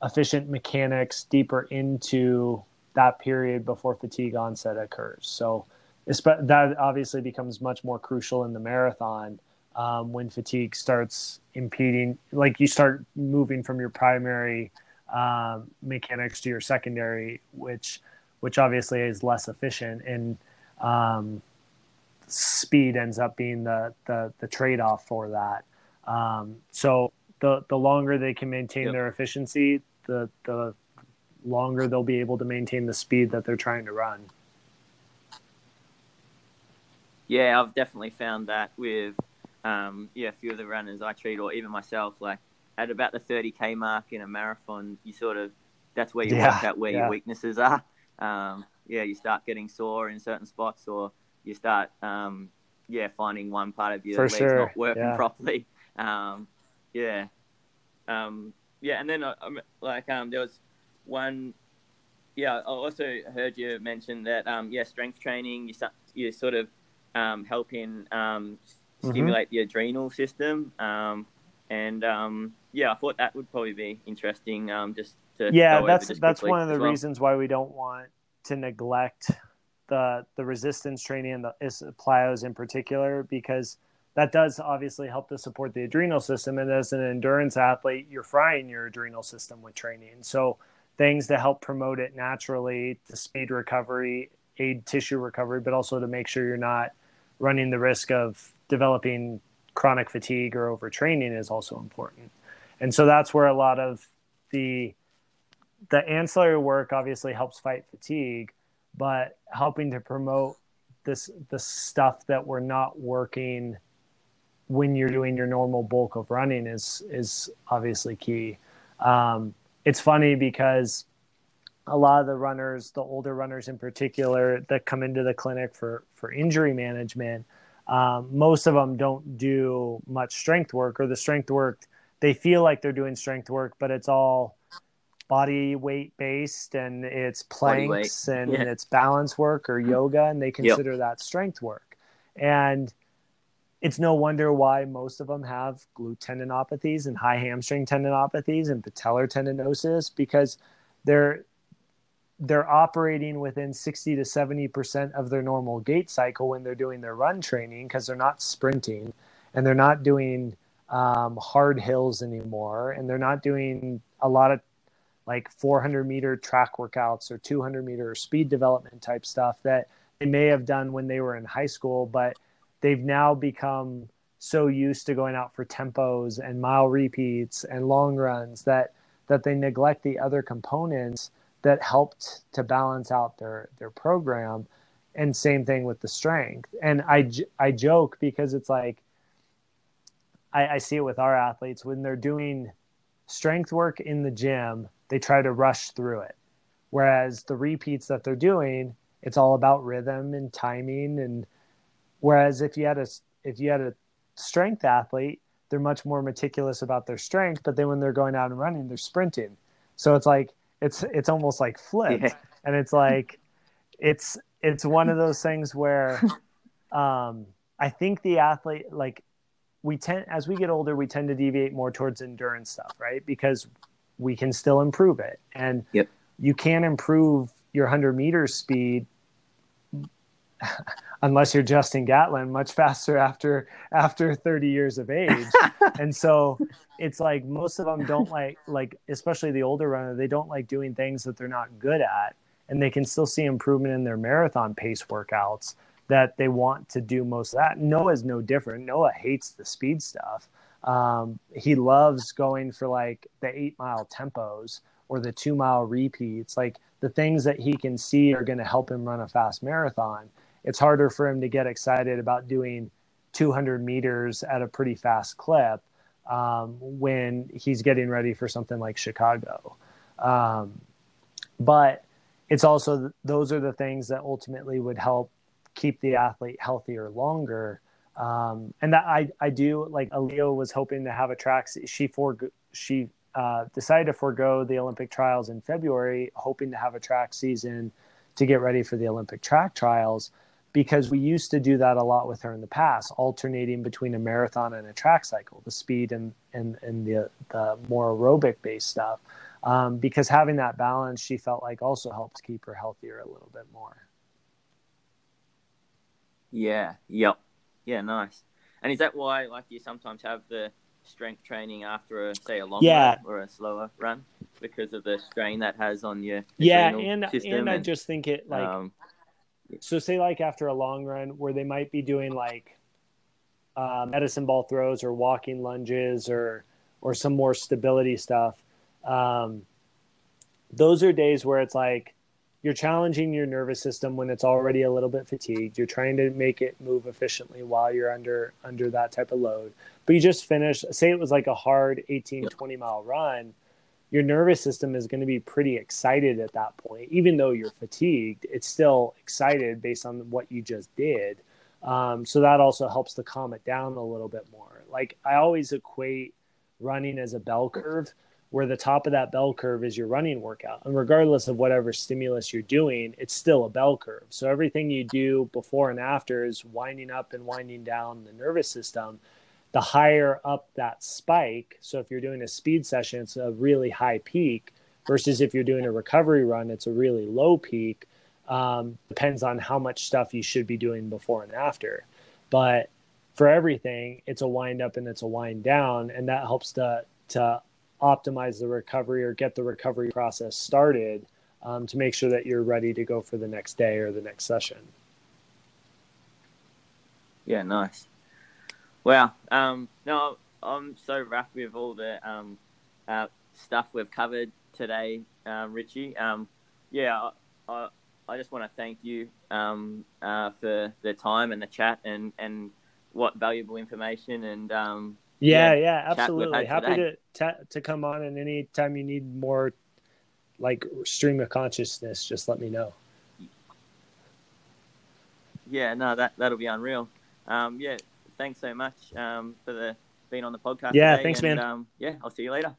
efficient mechanics deeper into that period before fatigue onset occurs. So that obviously becomes much more crucial in the marathon um, when fatigue starts impeding, like you start moving from your primary um, mechanics to your secondary, which which obviously is less efficient, and um, speed ends up being the the, the trade off for that. Um, so the the longer they can maintain yep. their efficiency, the the longer they'll be able to maintain the speed that they're trying to run. Yeah, I've definitely found that with um, yeah a few of the runners I treat, or even myself, like at about the 30k mark in a marathon, you sort of that's where you yeah, work out where yeah. your weaknesses are. Um, yeah, you start getting sore in certain spots, or you start um, yeah finding one part of your For legs sure. not working yeah. properly. Um, yeah, um, yeah, and then uh, um, like um, there was one. Yeah, I also heard you mention that um, yeah, strength training. You start you sort of um, helping um. Stimulate mm-hmm. the adrenal system. Um, and um, yeah, I thought that would probably be interesting. Um, just to yeah, that's that's one of the well. reasons why we don't want to neglect the the resistance training and the plyos in particular because that does obviously help to support the adrenal system. And as an endurance athlete, you're frying your adrenal system with training. So things to help promote it naturally to speed recovery, aid tissue recovery, but also to make sure you're not running the risk of developing chronic fatigue or overtraining is also important. And so that's where a lot of the the ancillary work obviously helps fight fatigue, but helping to promote this the stuff that we're not working when you're doing your normal bulk of running is is obviously key. Um, it's funny because a lot of the runners, the older runners in particular, that come into the clinic for for injury management, um, most of them don't do much strength work or the strength work they feel like they're doing strength work but it's all body weight based and it's planks and yeah. it's balance work or yoga and they consider yep. that strength work and it's no wonder why most of them have glute tendinopathies and high hamstring tendinopathies and patellar tendinosis because they're they're operating within 60 to 70% of their normal gait cycle when they're doing their run training because they're not sprinting and they're not doing um, hard hills anymore. And they're not doing a lot of like 400 meter track workouts or 200 meter speed development type stuff that they may have done when they were in high school but they've now become so used to going out for tempos and mile repeats and long runs that that they neglect the other components that helped to balance out their their program. And same thing with the strength. And i i joke because it's like I, I see it with our athletes. When they're doing strength work in the gym they try to rush through it. Whereas the repeats that they're doing it's all about rhythm and timing. And whereas if you had a if you had a strength athlete they're much more meticulous about their strength. But then when they're going out and running they're sprinting. So it's like it's it's almost like flipped yeah. and it's like it's it's one of those things where *laughs* um i think the athlete like we tend as we get older we tend to deviate more towards endurance stuff right because we can still improve it. And yep. you can't improve your 100 meter speed *laughs* unless you're Justin Gatlin much faster after after 30 years of age. *laughs* and so it's like most of them don't like like especially the older runner, they don't like doing things that they're not good at and they can still see improvement in their marathon pace workouts that they want to do most of that. Noah's no different. Noah hates the speed stuff. Um, he loves going for like the eight mile tempos or the two mile repeats, like the things that he can see are going to help him run a fast marathon it's harder for him to get excited about doing 200 meters at a pretty fast clip um, when he's getting ready for something like Chicago. Um, but it's also those are the things that ultimately would help keep the athlete healthier longer. Um, and that I, I do like Alia was hoping to have a track. She for she uh, decided to forego the Olympic trials in February, hoping to have a track season to get ready for the Olympic track trials because we used to do that a lot with her in the past, alternating between a marathon and a track cycle, the speed and and, and the the more aerobic based stuff. Um, because having that balance, she felt like also helps keep her healthier a little bit more. Yeah. Yep. Yeah. Nice. And is that why, like, you sometimes have the strength training after a say a long yeah. run or a slower run because of the strain that has on your yeah, and and, and I just think it like. Um, so say like after a long run where they might be doing like uh, medicine ball throws or walking lunges or or some more stability stuff um, those are days where it's like you're challenging your nervous system when it's already a little bit fatigued. You're trying to make it move efficiently while you're under under that type of load. But you just finish say it was like a hard 18 20 mile run your nervous system is going to be pretty excited at that point. Even though you're fatigued, it's still excited based on what you just did. Um, so that also helps to calm it down a little bit more. Like I always equate running as a bell curve, where the top of that bell curve is your running workout. And regardless of whatever stimulus you're doing, it's still a bell curve. So everything you do before and after is winding up and winding down the nervous system the higher up that spike. So if you're doing a speed session, it's a really high peak versus if you're doing a recovery run, it's a really low peak. Um, depends on how much stuff you should be doing before and after. But for everything, it's a wind up and it's a wind down, and that helps to to optimize the recovery or get the recovery process started um, to make sure that you're ready to go for the next day or the next session. Yeah, nice. Wow. Um, no, I'm so wrapped with all the um, uh, stuff we've covered today, um, Richie. Um, yeah, I, I just want to thank you um, uh, for the time and the chat and, and what valuable information and um, yeah, yeah, yeah absolutely. Happy to, to to come on and anytime you need more like stream of consciousness, just let me know. Yeah, no, that that'll be unreal. Um, yeah, thanks so much um, for the being on the podcast. Yeah, today, thanks, and, man. Um, yeah, I'll see you later.